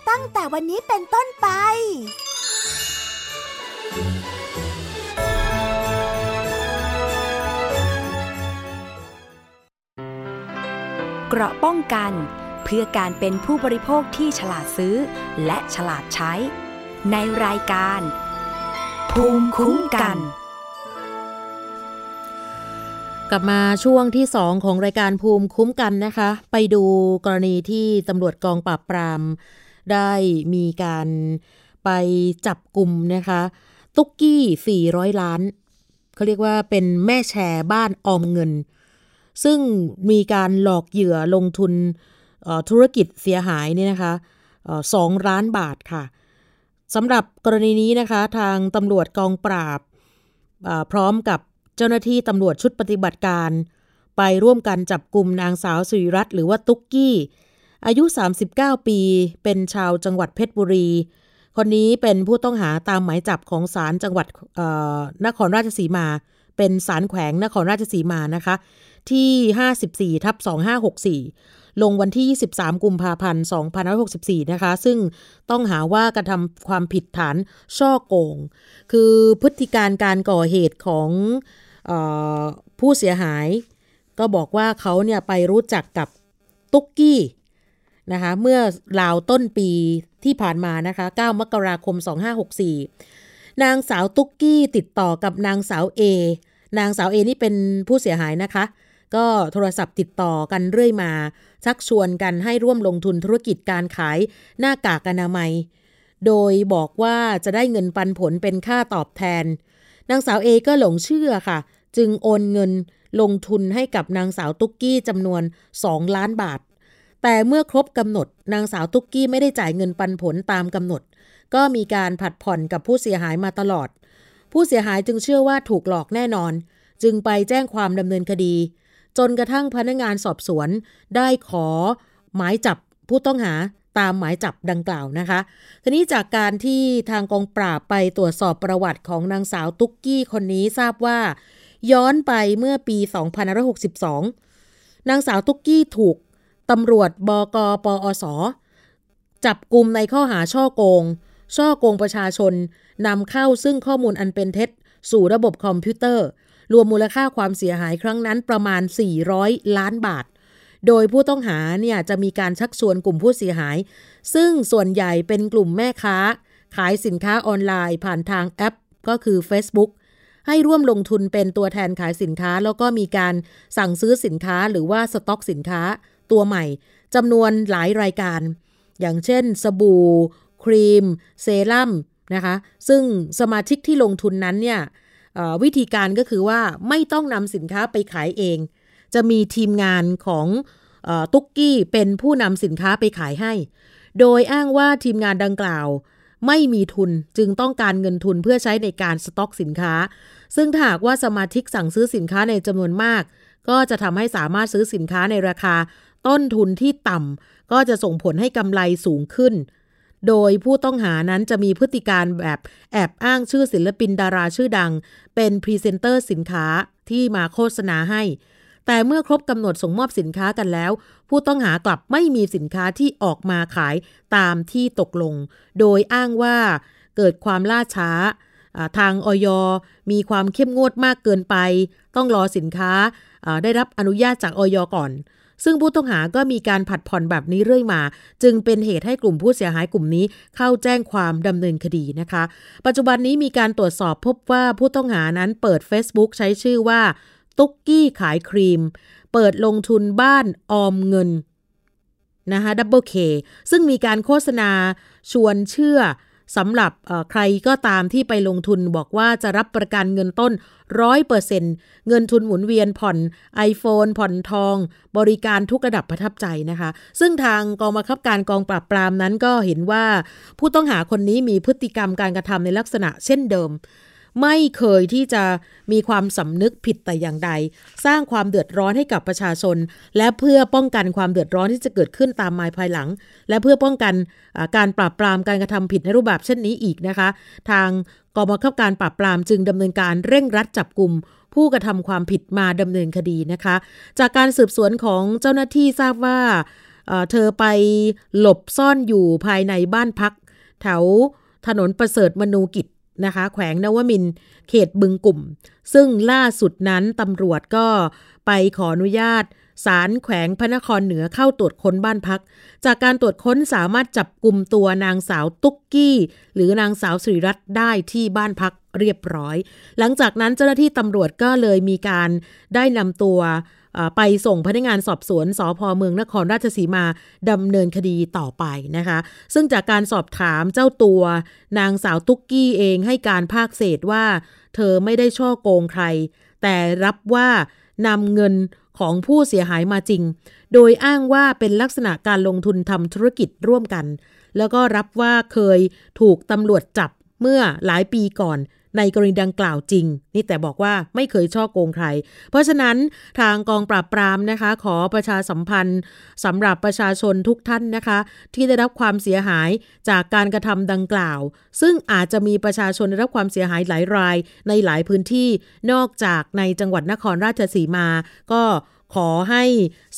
ตั้งแต่วันนี้เป็นต้นไป เกราะป้องกันเพื่อการเป็นผู้บริโภคที่ฉลาดซื้อ และฉลาดใช้ ในรายการ ภูมิคุ้มกันกลับมาช่วงที่ 2 ของรายการภูมิคุ้มกันนะคะ ไปดูกรณีที่ตำรวจกองปราบปราม ได้มีการไปจับกลุ่มนะคะ ตุ๊กกี้ 400 ล้าน เขาเรียกว่าเป็นแม่แชร์บ้านออมเงิน ซึ่งมีการหลอกเหยื่อลงทุนธุรกิจเสียหายเนี่ยนะคะสองล้านบาทค่ะสำหรับกรณีนี้นะคะทางตำรวจกองปราบ พร้อมกับเจ้าหน้าที่ตำรวจชุดปฏิบัติการ ไปร่วมกันจับกลุ่มนางสาวสุริรัตน์หรือว่าตุ๊กกี้ อายุ 39 ปี เป็นชาวจังหวัดเพชรบุรี คนนี้เป็นผู้ต้องหาตามหมายจับของศาลจังหวัดนครราชสีมา เป็นศาลแขวงนครราชสีมานะคะ ที่ 54ทับ2564 ลงวันที่ 23 กุมภาพันธ์2564 นะคะ ซึ่งต้องหาว่ากระทำความผิดฐานช่อโกง คือพฤติการการก่อเหตุของออผู้เสียหาย ก็บอกว่าเขาเนี่ยไปรู้จักกับตุ๊กกี้ นะคะเมื่อราวต้นปีที่ผ่านมานะคะ 9 มกราคม 2564 นางสาวตุ๊กกี้ติดต่อกับนางสาวเอนางสาวเอนี่เป็นผู้เสียหายนะคะ ก็โทรศัพท์ติดต่อกันเรื่อยมา ชักชวนกันให้ร่วมลงทุนธุรกิจการขายหน้ากากอนามัย โดยบอกว่าจะได้เงินปันผลเป็นค่าตอบแทน นางสาวเอก็หลงเชื่อค่ะ จึงโอนเงินลงทุนให้กับนางสาวตุ๊กกี้จำนวน 2 ล้านบาท แต่เมื่อครบกำหนด นางสาวตุ๊กกี้ไม่ได้จ่ายเงินปันผลตามกำหนด ก็มีการผัดผ่อนกับผู้เสียหายมาตลอด ผู้เสียหายจึงเชื่อว่าถูกหลอกแน่นอน จึงไปแจ้งความดำเนินคดี จนกระทั่งพนักงานสอบสวน ได้ขอหมายจับผู้ต้องหาตามหมายจับดังกล่าวนะคะ ทีนี้จากการที่ทางกองปราบไปตรวจสอบประวัติของนางสาวตุ๊กกี้คนนี้ทราบว่า ย้อนไปเมื่อปี 2562 นางสาวตุ๊กกี้ถูก ตำรวจบกปอส จับกลุ่มในข้อหาช่อโกง ช่อโกงประชาชนนำเข้าซึ่งข้อมูลอันเป็นเท็จ สู่ระบบคอมพิวเตอร์ รวมมูลค่าความเสียหายครั้งนั้นประมาณ 400 ล้านบาท โดยผู้ต้องหาเนี่ยจะมีการชักชวนกลุ่มผู้เสียหาย ซึ่งส่วนใหญ่เป็นกลุ่มแม่ค้า ขายสินค้าออนไลน์ ผ่านทางแอป ก็คือ Facebook ให้ร่วมลงทุนเป็นตัวแทนขายสินค้า แล้วก็มีการสั่งซื้อสินค้าหรือว่าสต็อกสินค้า ตัวใหม่จำนวนหลายรายการ อย่างเช่น สบู่ ครีม เซรั่มนะคะ ซึ่งสมาชิกที่ลงทุนนั้นเนี่ยวิธีการก็คือว่าไม่ต้องนำสินค้าไปขายเอง จะมีทีมงานของตุ๊กกี้เป็นผู้นำสินค้าไปขายให้ โดยอ้างว่าทีมงานดังกล่าวไม่มีทุนจึงต้องการเงินทุนเพื่อใช้ในการสต็อกสินค้า ซึ่งถ้าหากว่าสมาชิกสั่งซื้อสินค้าในจำนวนมาก ก็จะทำให้สามารถซื้อสินค้าในราคา ต้นทุนที่ต่ำก็จะส่งผลให้กำไรสูงขึ้น โดยผู้ต้องหานั้นจะมีพฤติการแบบแอบอ้างชื่อศิลปินดาราชื่อดัง เป็นพรีเซนเตอร์สินค้าที่มาโฆษณาให้ แต่เมื่อครบกำหนดส่งมอบสินค้ากันแล้ว ผู้ต้องหากลับไม่มีสินค้าที่ออกมาขายตามที่ตกลง โดยอ้างว่าเกิดความล่าช้าทางออยมีความเข้มงวดมากเกินไป ต้องรอสินค้าได้รับอนุญาตจากออยก่อน ซึ่งผู้ต้องหาก็มีการผัดผ่อนแบบนี้เรื่อยมา จึงเป็นเหตุให้กลุ่มผู้เสียหายกลุ่มนี้เข้าแจ้งความดำเนินคดีนะคะ ปัจจุบันนี้มีการตรวจสอบพบว่าผู้ต้องหานั้นเปิด Facebook ใช้ชื่อว่า ตุ๊กกี้ขายครีม เปิดลงทุนบ้านออมเงินนะคะ Double K ซึ่งมีการโฆษณาชวนเชื่อ สำหรับใครก็ตามที่ไปลงทุนบอกว่าจะรับประกันเงินต้นร้อยเปอร์เซ็นเงินทุนหมุนเวียนผ่อน iPhone ผ่อนทอง บริการทุกระดับประทับใจนะคะ ซึ่งทางกองบังคับการกองปราบปรามนั้นก็เห็นว่าผู้ต้องหาคนนี้มีพฤติกรรมการกระทำในลักษณะเช่นเดิม ไม่เคยที่จะมีความสำนึกผิดแต่อย่างใด สร้างความเดือดร้อนให้กับประชาชน และเพื่อป้องกันความเดือดร้อนที่จะเกิดขึ้นตามมาภายหลัง และเพื่อป้องกันการปราบปรามการกระทำผิดในรูปแบบเช่นนี้อีกนะคะ ทางกองบังคับการปราบปรามจึงดำเนินการเร่งรัดจับกลุ่มผู้กระทำความผิดมาดำเนินคดีนะคะ จากการสืบสวนของเจ้าหน้าที่ทราบว่าเธอไปหลบซ่อนอยู่ภายในบ้านพัก แถวถนนประเสริฐมนูกิจ นะคะ แขวงนวมินเขตบึงกลุ่ม ซึ่งล่าสุดนั้นตำรวจก็ไปขออนุญาตศาลแขวงพระนครเหนือเข้าตรวจค้นบ้านพัก จากการตรวจค้นสามารถจับกลุ่มตัวนางสาวตุ๊กกี้ หรือนางสาวสิริรัตน์ได้ที่บ้านพักเรียบร้อย หลังจากนั้นเจ้าหน้าที่ตำรวจก็เลยมีการได้นำตัว ไปส่งพนักงานสอบสวนสพเมืองนครราชสีมาดำเนินคดีต่อไปนะคะ ซึ่งจากการสอบถามเจ้าตัวนางสาวตุ๊กกี้เองให้การภาคเศษว่า เธอไม่ได้ช่อโกงใคร แต่รับว่านำเงินของผู้เสียหายมาจริง โดยอ้างว่าเป็นลักษณะการลงทุนทำธุรกิจร่วมกัน แล้วก็รับว่าเคยถูกตำรวจจับเมื่อหลายปีก่อน ในกรณีดังกล่าวจริง นี่แต่บอกว่าไม่เคยช่อโกงใคร เพราะฉะนั้นทางกองปราบปรามนะคะ ขอประชาสัมพันธ์สำหรับประชาชนทุกท่านนะคะ ที่ได้รับความเสียหายจากการกระทำดังกล่าว ซึ่งอาจจะมีประชาชนได้รับความเสียหายหลายรายในหลายพื้นที่นอกจากในจังหวัดนครราชสีมา ก็ ขอให้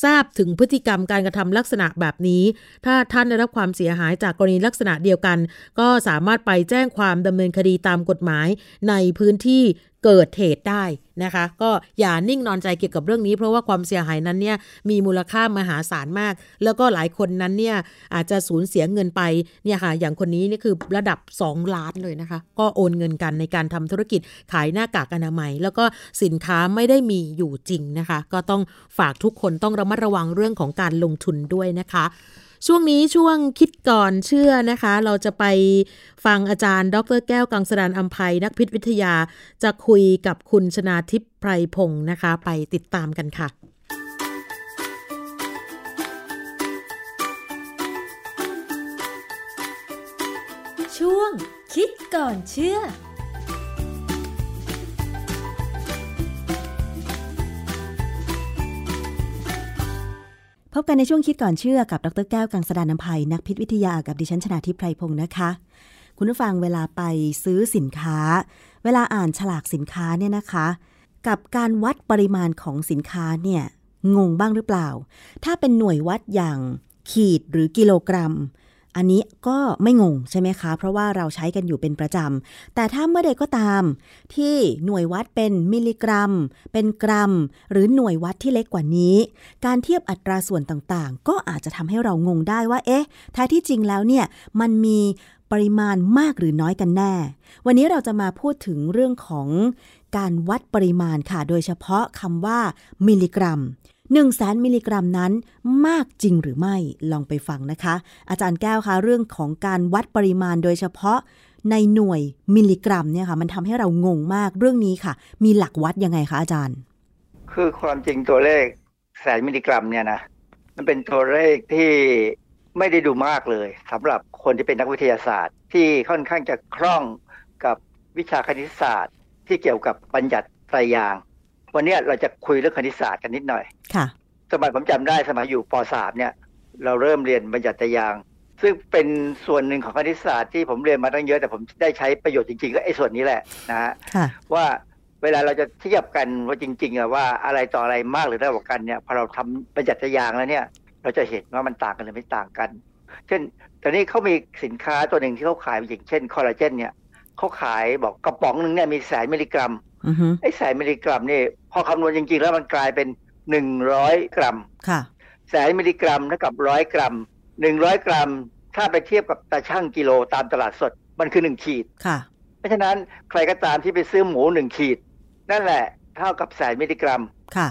ทราบถึงพฤติกรรมการกระทำลักษณะแบบนี้ ถ้าท่านได้รับความเสียหายจากกรณีลักษณะเดียวกัน ก็สามารถไปแจ้งความดำเนินคดีตามกฎหมายในพื้นที่ เกิดเหตุได้นะคะ ก็อย่านิ่งนอนใจเกี่ยวกับเรื่องนี้ เพราะว่าความเสียหายนั้นเนี่ยมีมูลค่ามหาศาลมาก แล้วก็หลายคนนั้นเนี่ยอาจจะสูญเสียเงินไปเนี่ยค่ะอย่างคนนี้นี่คือระดับ 2 ล้านเลยนะคะ ก็โอนเงินกันในการทำธุรกิจขายหน้ากากอนามัย แล้วก็สินค้าไม่ได้มีอยู่จริงนะคะ ก็ต้องฝากทุกคนต้องระมัดระวังเรื่องของการลงทุนด้วยนะคะ ช่วงนี้ช่วงคิดก่อนเชื่อนะคะ เราจะไปฟังอาจารย์ ดรแก้วกังสดานอัมภัยนักพิษวิทยา จะคุยกับคุณชนาทิพย์ไพรพงศ์นะคะ ไปติดตามกันค่ะช่วงคิดก่อนเชื่อ พบกันในช่วงคิดก่อนเชื่อกับดรแก้วกังสดานนภัยนักพิษวิทยากับดิฉันชนาทิพไพรพงศ์นะคะ คุณผู้ฟังเวลาไปซื้อสินค้า เวลาอ่านฉลากสินค้าเนี่ยนะคะ กับการวัดปริมาณของสินค้าเนี่ยงงบ้างหรือเปล่า ถ้าเป็นหน่วยวัดอย่างขีดหรือกิโลกรัม อันนี้ก็ไม่งงใช่ไหมคะ เพราะว่าเราใช้กันอยู่เป็นประจำ แต่ถ้าเมื่อใดก็ตาม ที่หน่วยวัดเป็นมิลลิกรัม เป็นกรัม หรือหน่วยวัดที่เล็กกว่านี้ การเทียบอัตราส่วนต่างๆ ก็อาจจะทำให้เรางงได้ว่า เอ๊ะแท้ที่จริงแล้วเนี่ยมันมีปริมาณมากหรือน้อยกันแน่ วันนี้เราจะมาพูดถึงเรื่องของการวัดปริมาณค่ะ โดยเฉพาะคำว่ามิลลิกรัม 1แสนมิลลิกรัมนั้นมากจริงหรือไม่ลองไปฟังนะคะ อาจารย์แก้วคะเรื่องของการวัดปริมาณโดยเฉพาะในหน่วยมิลลิกรัมเนี่ยค่ะมันทำให้เรางงมากเรื่องนี้ค่ะ มีหลักวัดยังไงคะอาจารย์ คือความจริงตัวเลขแสนมิลลิกรัมเนี่ยนะมันเป็นตัวเลขที่ไม่ได้ดูมากเลยสำหรับคนที่เป็นนักวิทยาศาสตร์ ที่ค่อนข้างจะคล่องกับวิชาคณิตศาสตร์ ที่เกี่ยวกับบัญญัติไตรยาง วันนี้เราจะคุยเรื่องคณิตศาสตร์กันนิดหน่อย ค่ะ สมัยผมจำได้สมัยอยู่ป .3 เนี่ย เราเริ่มเรียนบัญญัติยาง ซึ่งเป็นส่วนหนึ่งของคณิตศาสตร์ที่ผมเรียนมาตั้งเยอะแต่ผมได้ใช้ประโยชน์จริงๆ ก็ไอ้ส่วนนี้แหละนะฮะว่าเวลาเราจะเทียบกันว่าจริงๆอะว่าอะไรต่ออะไรมากหรือน้อยกว่ากันเนี่ยพอเราทำบัญญัติยางแล้วเนี่ย เราจะเห็นว่ามันต่างกันหรือไม่ต่างกัน เช่นตอนนี้เขามีสินค้าตัวหนึ่งที่เขาขายอย่างเช่นคอลลาเจนเนี่ยเขาขายบอกกระป๋องหนึ่งเนี่ยมีแสนมิลลิกรัมไอ้แสนมิลลิกรัมนี่ พอคำนวณจริง ๆ แล้วมันกลายเป็นหนึ่งร้อยกรัมค่ะแสนมิลลิกรัมเท่ากับร้อยกรัมหนึ่งร้อยกรัม ถ้าไปเทียบกับตาช่างกิโลตามตลาดสดมันคือหนึ่งขีดค่ะ เพราะฉะนั้นใครก็ตามที่ไปซื้อหมูหนึ่งขีด นั่นแหละเท่ากับแสนมิลลิกรัมค่ะ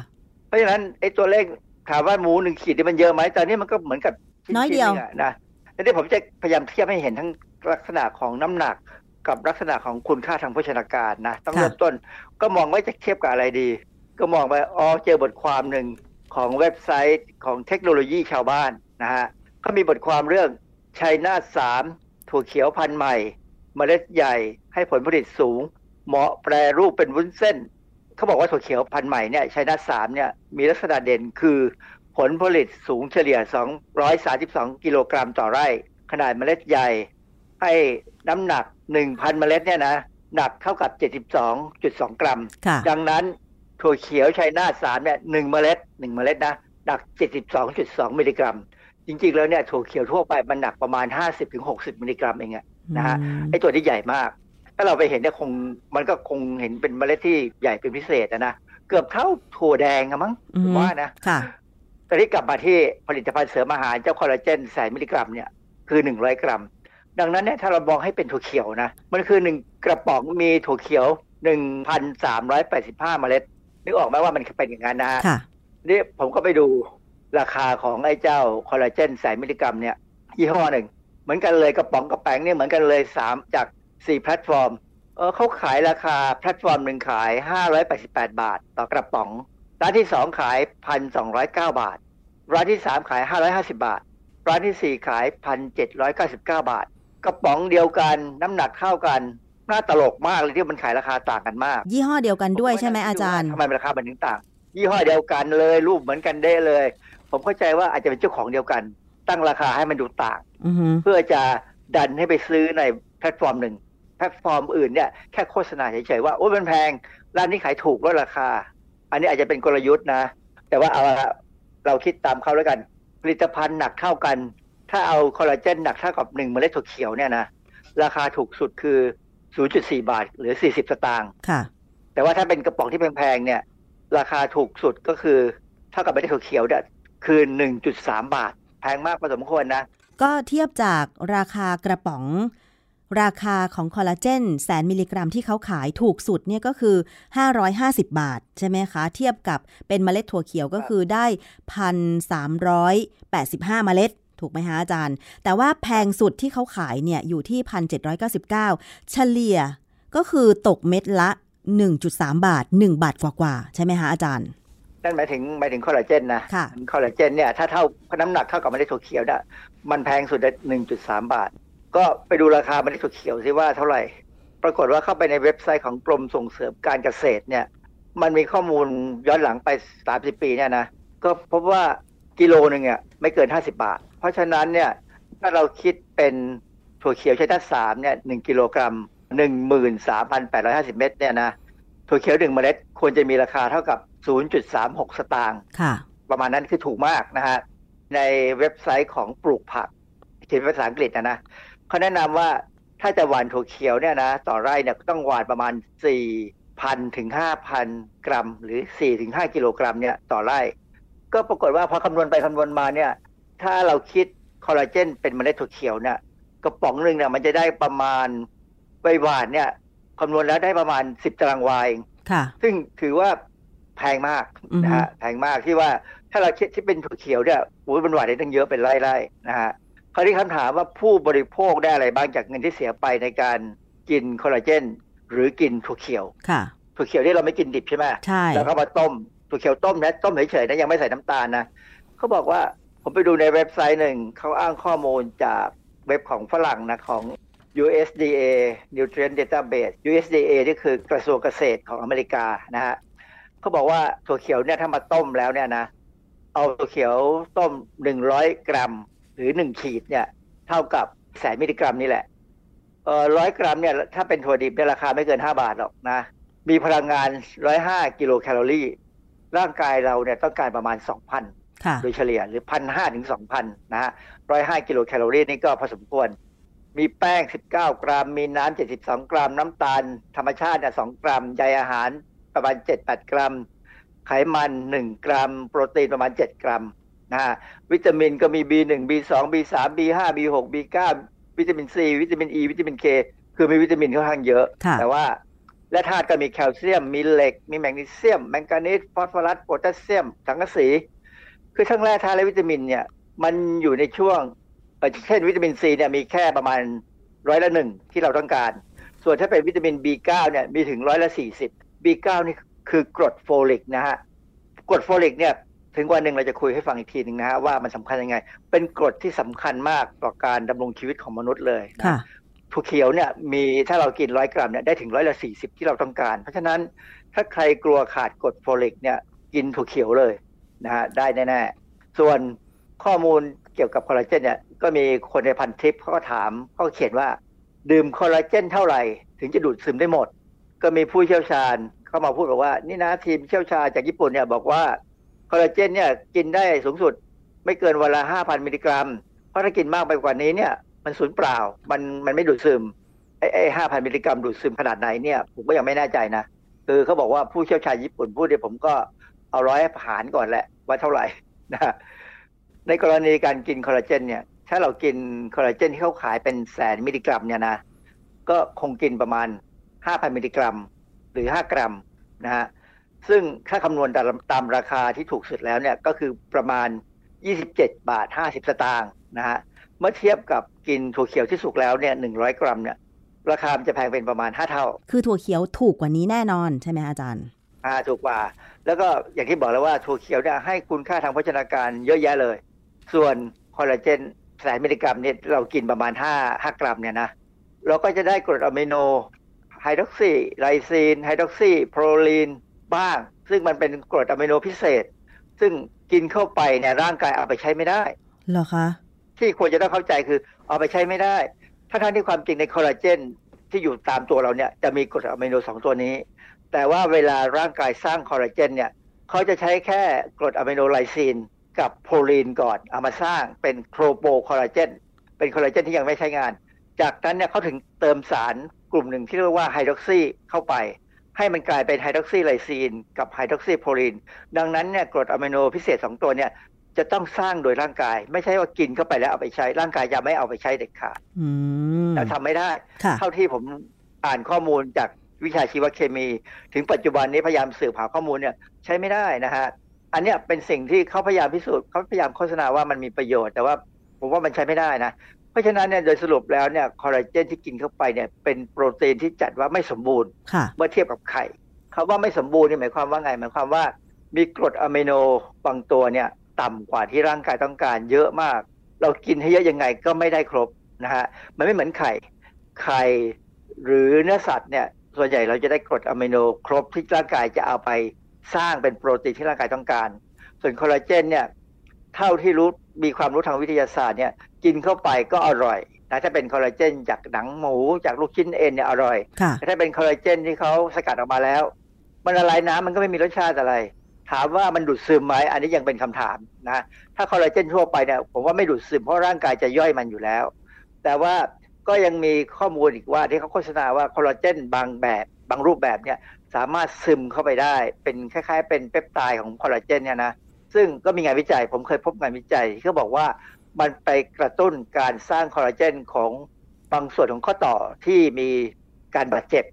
เพราะฉะนั้นไอ้ตัวเลขถามว่าหมูหนึ่งขีดนี่มันเยอะไหมตอนนี้มันก็เหมือนกับน้อยเดียวนะทีนี้ผมจะพยายามเทียบให้เห็นทั้งลักษณะของน้ำหนักกับลักษณะของคุณค่าทางโภชนาการนะต้องเริ่มต้นก็มองว่าจะเทียบกับอะไรดี ก็มองไปอ๋อเจอบทความหนึ่งของเว็บไซต์ของเทคโนโลยีชาวบ้านนะฮะเขามีบทความเรื่องชัยนาทสามถั่วเขียวพันธุ์ใหม่ เมล็ดใหญ่ให้ผลผลิตสูง เหมาะแปรรูปเป็นวุ้นเส้น เขาบอกว่าถั่วเขียวพันธุ์ใหม่เนี่ยชัยนาทสามเนี่ยมีลักษณะเด่นคือ ผลผลิตสูงเฉลี่ย 232 กิโลกรัมต่อไร่ ขนาดเมล็ดใหญ่ ให้น้ำหนักหนึ่งพันเมล็ดเนี่ยนะหนักเท่ากับเจ็ดสิบสองจุดสองกรัม ดังนั้น ถั่วเขียวชัยนาทสามเนี่ยหนึ่งเมล็ดหนึ่งเมล็ดนะหนักเจ็ดสิบสองจุดสองมิลลิกรัม จริง ๆ แล้วเนี่ยถั่วเขียวทั่วไปมันหนักประมาณห้าสิบถึงหกสิบมิลลิกรัมเองนะฮะไอตัวที่ใหญ่มาก ถ้าเราไปเห็นเนี่ยคงมันก็คงเห็นเป็นเมล็ดที่ใหญ่เป็นพิเศษนะเกือบเท่าถั่วแดงอะมั้งอืผมมว่านะค่ะตอนนี้กลับมาที่ผลิตภัณฑ์เสริมอาหารเจ้าคอลลาเจนแสนมิลลิกรัมเนี่ยคือหนึ่งร้อยกรัม ดังนั้นเนี่ยถ้าเรามองให้เป็นถั่วเขียวนะมันคือหนึ่งกระป๋องมีถั่วเขียวหนึ่งพันสามร้อยแปดสิบห้าเมล็ด นึกออกไหมว่ามันเป็นอย่างนั้นนะฮะค่ะนี่ผมก็ไปดูราคาของไอ้เจ้าคอลลาเจนแสนมิลลิกรัมเนี่ยยี่ห้อหนึ่ง เหมือนกันเลยกระป๋องกระแป้งเนี่ยเหมือนกันเลยสามจากสี่แพลตฟอร์มเออเขาขายราคาแพลตฟอร์มหนึ่งขายห้าร้อยแปดสิบแปดบาท ต่อกระป๋อง ร้านที่สองขายพันสองร้อยเก้าบาท ร้านที่สามขายห้าร้อยห้าสิบบาท ร้านที่สี่ขายพันเจ็ดร้อยเก้าสิบเก้าบาท กระป๋องเดียวกันน้ำหนักเท่ากัน น่าตลกมากเลยที่มันขายราคาต่างกันมาก ยี่ห้อเดียวกันด้วยใช่ไหมอาจารย์ทำไมราคามันถึงต่าง ยี่ห้อเดียวกันเลยรูปเหมือนกันได้เลย ผมเข้าใจว่าอาจจะเป็นเจ้าของเดียวกัน ตั้งราคาให้มันดูต่างอือฮึเพื่อจะดันให้ไปซื้อในแพลตฟอร์มหนึ่งแพลตฟอร์มอื่นเนี่ยแค่โฆษณาเฉยๆว่าโอ้ยมันแพงร้านนี้ขายถูกลดราคา อันนี้อาจจะเป็นกลยุทธ์นะ แต่ว่าเอาละเราคิดตามเขาแล้วกัน ผลิตภัณฑ์หนักเท่ากัน ถ้าเอาคอลลาเจนหนักเท่ากับหนึ่งเมล็ดถั่วเขียวเนี่ยนะราคาถูกสุดคือ 0.4 บาทหรือ 40 สตางค์ค่ะ แต่ว่าถ้าเป็นกระป๋องที่แพงๆเนี่ย ราคาถูกสุดก็คือเท่ากับเมล็ดถั่วเขียวเนี่ยคือ 1.3 บาท แพงมากพอสมควรนะ ก็เทียบจากราคากระป๋อง ราคาของคอลลาเจนแสนมิลลิกรัมที่เขาขายถูกสุดเนี่ยก็คือ 550 บาท ใช่ไหมคะ เทียบกับเป็นเมล็ดถั่วเขียวก็คือได้ 1,385 เมล็ด ถูกไหมฮะอาจารย์ แต่ว่าแพงสุดที่เขาขายเนี่ยอยู่ที่ 1,799 เฉลี่ยก็คือตกเม็ดละ 1.3 บาท 1 บาทกว่าๆใช่ไหมฮะอาจารย์นั่นหมายถึงหมายถึงคอลลาเจนนะค่ะคอลลาเจนเนี่ยถ้าเท่าน้ำหนักเท่ากับเมล็ดถั่วเขียวเนี่ยมันแพงสุดหนึ่งจุดสามบาท ก็ไปดูราคาเมล็ดถั่วเขียวซิว่าเท่าไหร่ ปรากฏว่าเข้าไปในเว็บไซต์ของกรมส่งเสริมการเกษตรเนี่ย มันมีข้อมูลย้อนหลังไป30ปีเนี่ยนะ ก็พบว่ากิโลหนึ่งเนี่ยไม่เกิน50บาท เพราะฉะนั้นเนี่ยถ้าเราคิดเป็นถั่วเขียวใช้ธาตุสามเนี่ยหนึ่งกิโลกรัมหนึ่งหมื่นสามพันแปดร้อยห้าสิบเม็ดเนี่ยนะถั่วเขียวหนึ่งเมล็ดควรจะมีราคาเท่ากับ0.36สตางค์ค่ะประมาณนั้นคือถูกมากนะฮะในเว็บไซต์ของปลูกผักเขียนเป็นภาษาอังกฤษนะนะเขาแนะนำว่าถ้าจะหว่านถั่วเขียวเนี่ยนะต่อไร่เนี่ยต้องหว่านประมาณ4,000ถึง5,000กรัม หรือ4ถึง5กิโลกรัมเนี่ยต่อไร่ ก็ปรากฏว่าพอคำนวณไปคำนวณมาเนี่ย ถ้าเราคิดคอลลาเจนเป็นเมล็ดถั่วเขียวเนี่ยกระป๋องหนึ่งเนี่ยมันจะได้ประมาณใบหวานเนี่ยคำนวณแล้วได้ประมาณ10ตารางวาเองค่ะซึ่งถือว่าแพงมากนะฮะแพงมากที่ว่าถ้าเราคิดที่เป็นถั่วเขียวเนี่ยโอ้ยมันหวานได้ตั้งเยอะเป็นไร่ๆนะฮะคราวนี้คำถามว่าผู้บริโภคได้อะไรบ้างจากเงินที่เสียไปในการกินคอลลาเจน หรือกินถั่วเขียวค่ะถั่วเขียวที่เราไม่กินดิบใช่ไหมใช่แล้วก็มาต้มถั่วเขียวต้มนะต้มเฉยๆนะยังไม่ใส่น้ำตาลนะเขาบอกว่า ผมไปดูในเว็บไซต์หนึ่งเขาอ้างข้อมูลจากเว็บของฝรั่งนะของ USDA Nutrient Database USDA นี่คือกระทรวงเกษตรของอเมริกานะฮะเขาบอกว่าถั่วเขียวเนี่ยถ้ามาต้มแล้วเนี่ยนะ เอาถั่วเขียวต้ม100กรัม หรือ1ขีดเนี่ย เท่ากับแสนมิลลิกรัมนี่แหละเออร้อยกรัมเนี่ยถ้าเป็นถั่วดิบเนี่ยราคาไม่เกิน5บาทหรอกนะ มีพลังงาน105กิโลแคลอรี่ ร่างกายเราเนี่ยต้องการประมาณ2,000ค่ะ โดยเฉลี่ยหรือพันห้าถึงสองพันนะฮะร้อยห้ากิโลแคลอรี่นี่ก็พอสมควร มีแป้ง 19 กรัม มีน้ำ 72 กรัม น้ำตาล ธรรมชาติเนี่ย2กรัมใยอาหารประมาณ 7-8 กรัม ไขมัน 1 กรัม โปรตีนประมาณ 7 กรัมนะฮะวิตามินก็มี B1 B2 B3 B5 B6 B9 วิตามิน C วิตามิน E วิตามิน K คือมีวิตามินค่อนข้างเยอะค่ะแต่ว่าและธาตุก็มีแคลเซียม มีเหล็ก มีแมกนีเซียม แมงกานีสฟอสฟอรัสโพแทสเซียมสังกะสี คือทั้งแร่ธาตุและวิตามินเนี่ย มันอยู่ในช่วงเช่นวิตามินซีเนี่ยมีแค่ประมาณร้อยละหนึ่งที่เราต้องการ ส่วนถ้าเป็นวิตามิน B9 เนี่ยมีถึงร้อยละสี่สิบ B9 นี่คือกรดโฟลิกนะฮะกรดโฟลิกเนี่ยถึงวันหนึ่งเราจะคุยให้ฟังอีกทีหนึ่งนะฮะว่ามันสำคัญยังไง เป็นกรดที่สำคัญมากต่อการดำรงชีวิตของมนุษย์เลยค่ะถั่วเขียวเนี่ยมีถ้าเรากินร้อยกรัมเนี่ยได้ถึงร้อยละสี่สิบที่เราต้องการ เพราะฉะนั้นถ้าใครกลัวขาดกรดโฟลิกเนี่ยกินถั่วเขียวเลย นะฮะได้แน่ๆ ส่วนข้อมูลเกี่ยวกับคอลลาเจนเนี่ยก็มีคนในพันทิปเขาก็ถามเขาก็เขียนว่า ดื่มคอลลาเจนเท่าไหร่ ถึงจะดูดซึมได้หมด ก็มีผู้เชี่ยวชาญเข้ามาพูดบอกว่า นี่นะทีมเชี่ยวชาญจากญี่ปุ่นเนี่ยบอกว่าคอลลาเจนเนี่ยกินได้สูงสุดไม่เกินวันละห้าพันมิลลิกรัม เพราะถ้ากินมากไปกว่านี้เนี่ยมันสูญเปล่ามันมันไม่ดูดซึมไอ้ไอ้ห้าพันมิลลิกรัมดูดซึมขนาดไหนเนี่ยผมก็ยังไม่แน่ใจนะคือเขาบอกว่าผู้เชี่ยวชาญญี่ปุ่นพูดเนี่ยผมก็เอาร้อยหารก่อนแหละ ว่าเท่าไหร่นะในกรณีการกินคอลลาเจนเนี่ยถ้าเรากินคอลลาเจนที่เขาขายเป็นแสนมิลลิกรัมเนี่ยนะก็คงกินประมาณ 5,000 มิลลิกรัม หรือ 5 กรัมนะฮะซึ่งถ้าคำนวณตามตามราคาที่ถูกสุดแล้วเนี่ยก็คือประมาณ 27 บาท 50 สตางค์นะฮะเมื่อเทียบกับกินถั่วเขียวที่สุกแล้วเนี่ย100 กรัมเนี่ยราคามันจะแพงเป็นประมาณ 5 เท่า คือถั่วเขียวถูกกว่านี้แน่นอนใช่ไหมอาจารย์อ่าถูกกว่า แล้วก็อย่างที่บอกแล้วว่าถั่วเขียวเนี่ยให้คุณค่าทางโภชนาการเยอะแยะเลย ส่วนคอลลาเจนแสนมิลลิกรัมเนี่ยเรากินประมาณ5 5กรัมเนี่ยนะเราก็จะได้กรดอะมิโนไฮดรอกซีไลซีนไฮดรอกซีโปรลีนบ้าง ซึ่งมันเป็นกรดอะมิโนพิเศษ ซึ่งกินเข้าไปเนี่ยร่างกายเอาไปใช้ไม่ได้เหรอคะที่ควรจะต้องเข้าใจคือเอาไปใช้ไม่ได้ถ้าทั้งที่ความจริงในคอลลาเจนที่อยู่ตามตัวเราเนี่ยจะมีกรดอะมิโนสองตัวนี้ แต่ว่าเวลาร่างกายสร้างคอลลาเจนเนี่ยเขาจะใช้แค่กรดอะมิโนไลซีนกับโปรลีนก่อนเอามาสร้างเป็นโทรโปคอลลาเจนเป็นคอลลาเจนที่ยังไม่ใช้งาน จากนั้นเนี่ยเขาถึงเติมสารกลุ่มหนึ่งที่เรียกว่าไฮดรอกซีเข้าไป ให้มันกลายเป็นไฮดรอกซีไลซีนกับไฮดรอกซีโปรลีนดังนั้นเนี่ยกรดอะมิโนพิเศษ 2 ตัวเนี่ยจะต้องสร้างโดยร่างกาย ไม่ใช่ว่ากินเข้าไปแล้วเอาไปใช้ร่างกายจะไม่เอาไปใช้เด็ดขาดอืมแต่ทำไม่ได้ค่ะเท่าที่ผมอ่านข้อมูลจาก วิชาชีวเคมี ถึงปัจจุบันนี้พยายามสืบหาข้อมูลเนี่ยใช้ไม่ได้นะฮะอันเนี้ยเป็นสิ่งที่เขาพยายามพิสูจน์เขาพยายามโฆษณาว่ามันมีประโยชน์แต่ว่าผมว่ามันใช้ไม่ได้นะเพราะฉะนั้นเนี่ยโดยสรุปแล้วเนี่ยคอลลาเจนที่กินเข้าไปเนี่ยเป็นโปรตีนที่จัดว่าไม่สมบูรณ์ค่ะเมื่อเทียบกับไข่คำว่าไม่สมบูรณ์นี่หมายความว่าไงหมายความว่ามีกรดอะมิโนบางตัวเนี่ยต่ำกว่าที่ร่างกายต้องการเยอะมาก เรากินให้เยอะยังไงก็ไม่ได้ครบนะฮะมันไม่เหมือนไข่ไข่หรือเนื้อสัตว์เนี่ย ส่วนใหญ่เราจะได้กรดอะมิโนครบที่ร่างกายจะเอาไปสร้างเป็นโปรตีนที่ร่างกายต้องการ ส่วนคอลลาเจนเนี่ยเท่าที่รู้มีความรู้ทางวิทยาศาสตร์เนี่ยกินเข้าไปก็อร่อยนะถ้าเป็นคอลลาเจนจากหนังหมูจากลูกชิ้นเอ็นเนี่ยอร่อยแต่ถ้าเป็นคอลลาเจนที่เขาสกัดออกมาแล้ว มันละลายน้ำมันก็ไม่มีรสชาติอะไร ถามว่ามันดูดซึมไหมอันนี้ยังเป็นคำถามนะถ้าคอลลาเจนทั่วไปเนี่ยผมว่าไม่ดูดซึมเพราะร่างกายจะย่อยมันอยู่แล้ว แต่ว่า ก็ยังมีข้อมูลอีกว่าที่เขาโฆษณาว่าคอลลาเจนบางแบบบางรูปแบบเนี่ยสามารถซึมเข้าไปได้ เป็นคล้าย ๆ เป็นเปปไทด์ของคอลลาเจนเนี่ยนะซึ่งก็มีงานวิจัย ผมเคยพบงานวิจัยที่เขาบอกว่ามันไปกระตุ้นการสร้างคอลลาเจนของบางส่วนของข้อต่อที่มีการบาดเจ็บ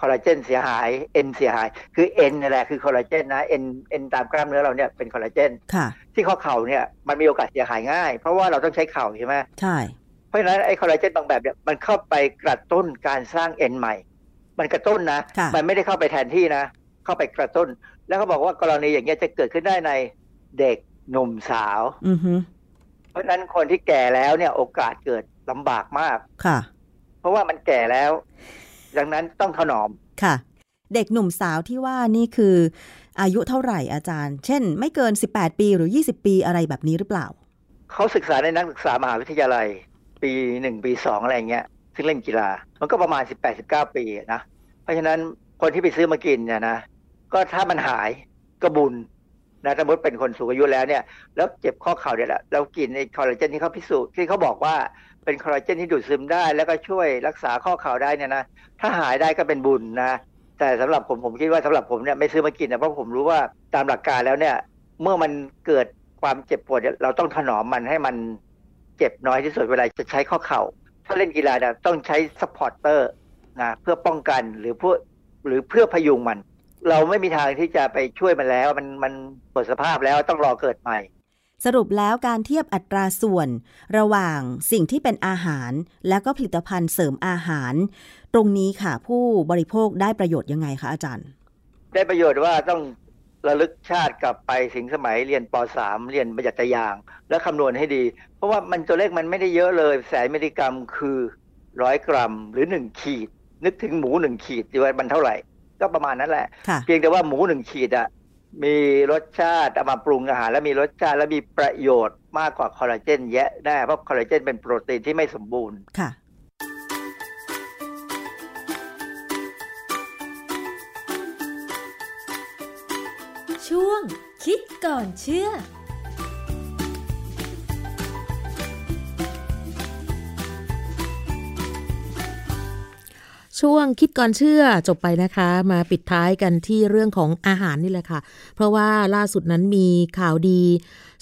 คอลลาเจนเสียหายเอ็นเสียหาย คือเอ็นนี่แหละคือคอลลาเจนนะเอ็นเอ็นตามกล้ามเนื้อเราเนี่ยเป็นคอลลาเจนค่ะที่ข้อเข่าเนี่ยมันมีโอกาสเสียหายง่าย เพราะว่าเราต้องใช้เข่าใช่ไหมใช่ เพราะฉะนั้นไอ้คอลลาเจนบางแบบเนี่ยมันเข้าไปกระตุ้นการสร้างเอ็นใหม่ มันกระตุ้นนะค่ะมันไม่ได้เข้าไปแทนที่นะ เข้าไปกระตุ้น แล้วเขาบอกว่ากรณีอย่างเงี้ยจะเกิดขึ้นได้ในเด็กหนุ่มสาวอือฮึเพราะฉะนั้นคนที่แก่แล้วเนี่ยโอกาสเกิดลำบากมากค่ะ เพราะว่ามันแก่แล้ว ดังนั้นต้องถนอมค่ะ เด็กหนุ่มสาวที่ว่านี่คือ อายุเท่าไหร่อาจารย์ เช่น ไม่เกิน 18 ปีหรือ 20 ปีอะไรแบบนี้หรือเปล่า เขาศึกษาในนักศึกษามหาวิทยาลัย ปีหนึ่งปีสองอะไรเงี้ยซึ่งเล่นกีฬา มันก็ประมาณสิบแปดสิบเก้าปีนะ เพราะฉะนั้นคนที่ไปซื้อมากินเนี่ยนะก็ถ้ามันหายก็บุญนะสมมติเป็นคนสูงอายุแล้วเนี่ยแล้วเจ็บข้อเข่าเนี่ยแหละแล้วกินไอ้คอลลาเจนที่เขาพิสูจน์ที่เขาบอกว่าเป็นคอลลาเจนที่ดูดซึมได้ แล้วก็ช่วยรักษาข้อเข่าได้เนี่ยนะถ้าหายได้ก็เป็นบุญนะแต่สำหรับผมผมคิดว่าสำหรับผมเนี่ยไม่ซื้อมากินนะเพราะผมรู้ว่าตามหลักการแล้วเนี่ย เมื่อมันเกิดความเจ็บปวดเราต้องถนอมมันให้มัน เจ็บน้อยที่สุดเวลาจะใช้ข้อเข่า ถ้าเล่นกีฬาเนี่ยต้องใช้สปอร์เตอร์นะเพื่อป้องกันหรือเพื่อหรือเพื่อพยุงมัน เราไม่มีทางที่จะไปช่วยมันแล้ว มันมันหมดสภาพแล้วต้องรอเกิดใหม่ สรุปแล้วการเทียบอัตราส่วน ระหว่างสิ่งที่เป็นอาหาร และก็ผลิตภัณฑ์เสริมอาหาร ตรงนี้ค่ะผู้บริโภคได้ประโยชน์ยังไงคะอาจารย์ ได้ประโยชน์ว่าต้อง ระลึกชาติกลับไปถึงสมัยเรียนป .3 เรียนบัญญัติยาง แล้วคำนวณให้ดี เพราะว่ามันตัวเลขมันไม่ได้เยอะเลย แสนมิลลิกรัมคือร้อยกรัมหรือหนึ่งขีด นึกถึงหมูหนึ่งขีดดีว่ามันเท่าไหร่ ก็ประมาณนั้นแหละค่ะเพียงแต่ว่าหมูหนึ่งขีดอะมีรสชาติเอามาปรุงอาหาร แล้วมีรสชาติและมีประโยชน์มากกว่าคอลลาเจนแยะได้เพราะคอลลาเจนเป็นโปรตีนที่ไม่สมบูรณ์ค่ะ ช่วง คิดก่อนเชื่อช่วงคิดก่อนเชื่อจบไปนะคะ มาปิดท้ายกันที่เรื่องของอาหารนี่แหละค่ะ เพราะว่าล่าสุดนั้นมีข่าวดี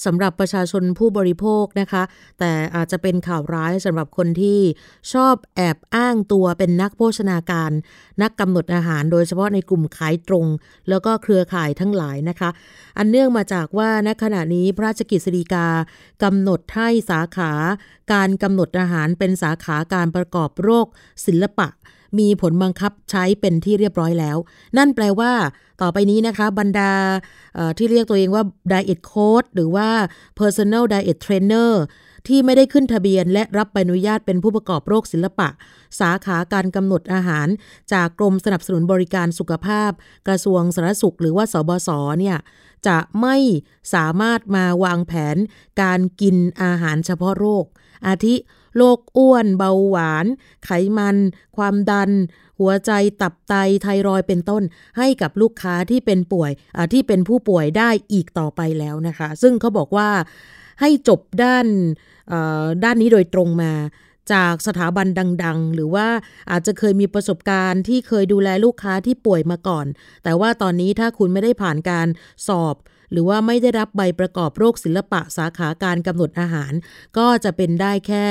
สำหรับประชาชนผู้บริโภคนะคะ แต่อาจจะเป็นข่าวร้ายสำหรับคนที่ชอบแอบอ้างตัวเป็นนักโภชนาการ นักกำหนดอาหาร โดยเฉพาะในกลุ่มขายตรง แล้วก็เครือข่ายทั้งหลายนะคะ อันเนื่องมาจากว่าณขณะนี้พระราชกิจสีกากำหนดให้สาขา การกำหนดอาหารเป็นสาขาการประกอบโรคศิลปะ มีผลบังคับใช้เป็นที่เรียบร้อยแล้ว นั่นแปลว่า ต่อไปนี้นะคะ บรรดาที่เรียกตัวเองว่า Diet Coach หรือว่า Personal Diet Trainer ที่ไม่ได้ขึ้นทะเบียนและรับใบอนุญาตเป็นผู้ประกอบโรคศิลปะ สาขาการกำหนดอาหาร จากกรมสนับสนุนบริการสุขภาพ กระทรวงสาธารณสุข หรือว่าสบศเนี่ยจะไม่สามารถมาวางแผนการกินอาหารเฉพาะโรค อาทิ โรคอ้วนเบาหวาน ไขมัน ความดัน หัวใจตับไตไทรอยเป็นต้น ให้กับลูกค้าที่เป็นป่วยที่เป็นผู้ป่วยได้อีกต่อไปแล้วนะคะ ซึ่งเขาบอกว่าให้จบด้านด้านนี้โดยตรงมาจากสถาบันดัง ๆ หรือว่าอาจจะเคยมีประสบการณ์ที่เคยดูแลลูกค้าที่ป่วยมาก่อน แต่ว่าตอนนี้ถ้าคุณไม่ได้ผ่านการสอบ หรือว่าไม่ได้รับใบประกอบโรคศิลปะสาขาการกำหนดอาหาร ก็จะเป็นได้แค่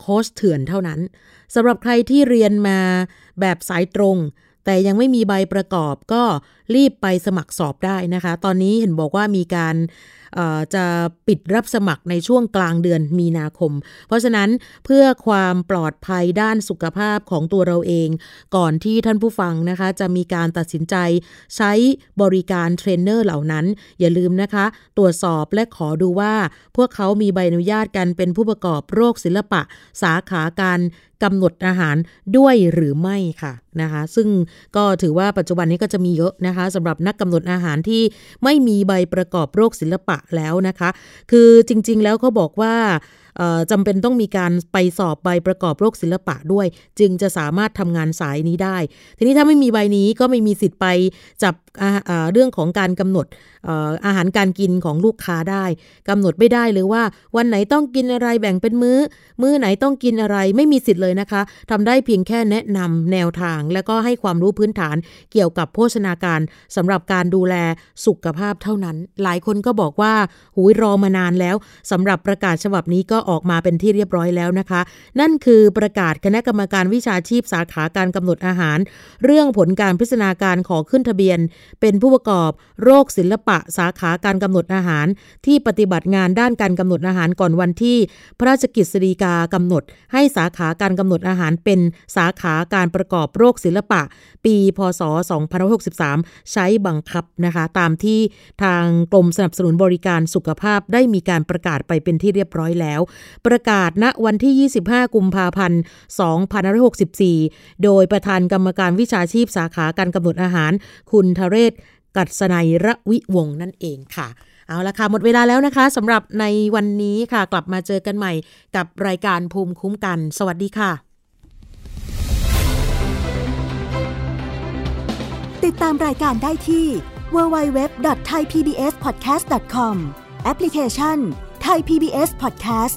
โค้ชเถื่อนเท่านั้นสำหรับใครที่เรียนมาแบบสายตรง แต่ยังไม่มีใบประกอบก็รีบไปสมัครสอบได้นะคะ ตอนนี้เห็นบอกว่ามีการ จะปิดรับสมัครในช่วงกลางเดือนมีนาคม เพราะฉะนั้นเพื่อความปลอดภัยด้านสุขภาพของตัวเราเอง ก่อนที่ท่านผู้ฟังนะคะ จะมีการตัดสินใจใช้บริการเทรนเนอร์เหล่านั้น อย่าลืมนะคะ ตรวจสอบและขอดูว่า พวกเขามีใบอนุญาตกันเป็นผู้ประกอบโรคศิลปะ สาขาการกำหนดอาหารด้วยหรือไม่ค่ะนะคะซึ่งก็ถือว่าปัจจุบันนี้ก็จะมีเยอะนะคะสำหรับนักกำหนดอาหารที่ไม่มีใบประกอบโรคศิลปะแล้วนะคะ คือจริงๆแล้วเขาบอกว่า จำเป็นต้องมีการไปสอบใบประกอบโรคศิลปะด้วย จึงจะสามารถทำงานสายนี้ได้ ทีนี้ถ้าไม่มีใบนี้ก็ไม่มีสิทธิ์ไปจับเรื่องของการกำหนดอาหารการกินของลูกค้าได้กำหนดไม่ได้เลยว่า วันไหนต้องกินอะไรแบ่งเป็นมื้อ มื้อไหนต้องกินอะไรไม่มีสิทธิ์เลยนะคะทำได้เพียงแค่แนะนำแนวทาง แล้วก็ให้ความรู้พื้นฐานเกี่ยวกับโภชนาการสำหรับการดูแลสุขภาพเท่านั้น หลายคนก็บอกว่าหูยรอมานานแล้วสำหรับประกาศฉบับนี้ก็ออกมาเป็นที่เรียบร้อยแล้วนะคะ นั่นคือประกาศคณะกรรมการวิชาชีพสาขาการกำหนดอาหาร เรื่องผลการพิจารณาการขอขึ้นทะเบียน เป็นผู้ประกอบโรคศิลปะสาขาการกำหนดอาหาร ที่ปฏิบัติงานด้านการกำหนดอาหารก่อนวันที่ พระราชกิจสฎีกากำหนด ให้สาขาการกำหนดอาหารเป็นสาขาการประกอบโรคศิลปะ ปีพศ 2563 ใช้บังคับนะคะตามที่ทางกรมสนับสนุนบริการสุขภาพได้มีการประกาศไปเป็นที่เรียบร้อยแล้วประกาศณวันที่ 25 กุมภาพันธ์2564 โดยประธานกรรมการวิชาชีพสาขาการกำหนดอาหาร คุณทเรศ กัศนัยระวิวงนั่นเองค่ะเอาละค่ะ หมดเวลาแล้วนะคะสำหรับในวันนี้ค่ะ กลับมาเจอกันใหม่กับรายการภูมิคุ้มกัน สวัสดีค่ะ ติดตามรายการได้ที่ www.thaipbspodcast.com แอปพลิเคชัน Thai PBS Podcast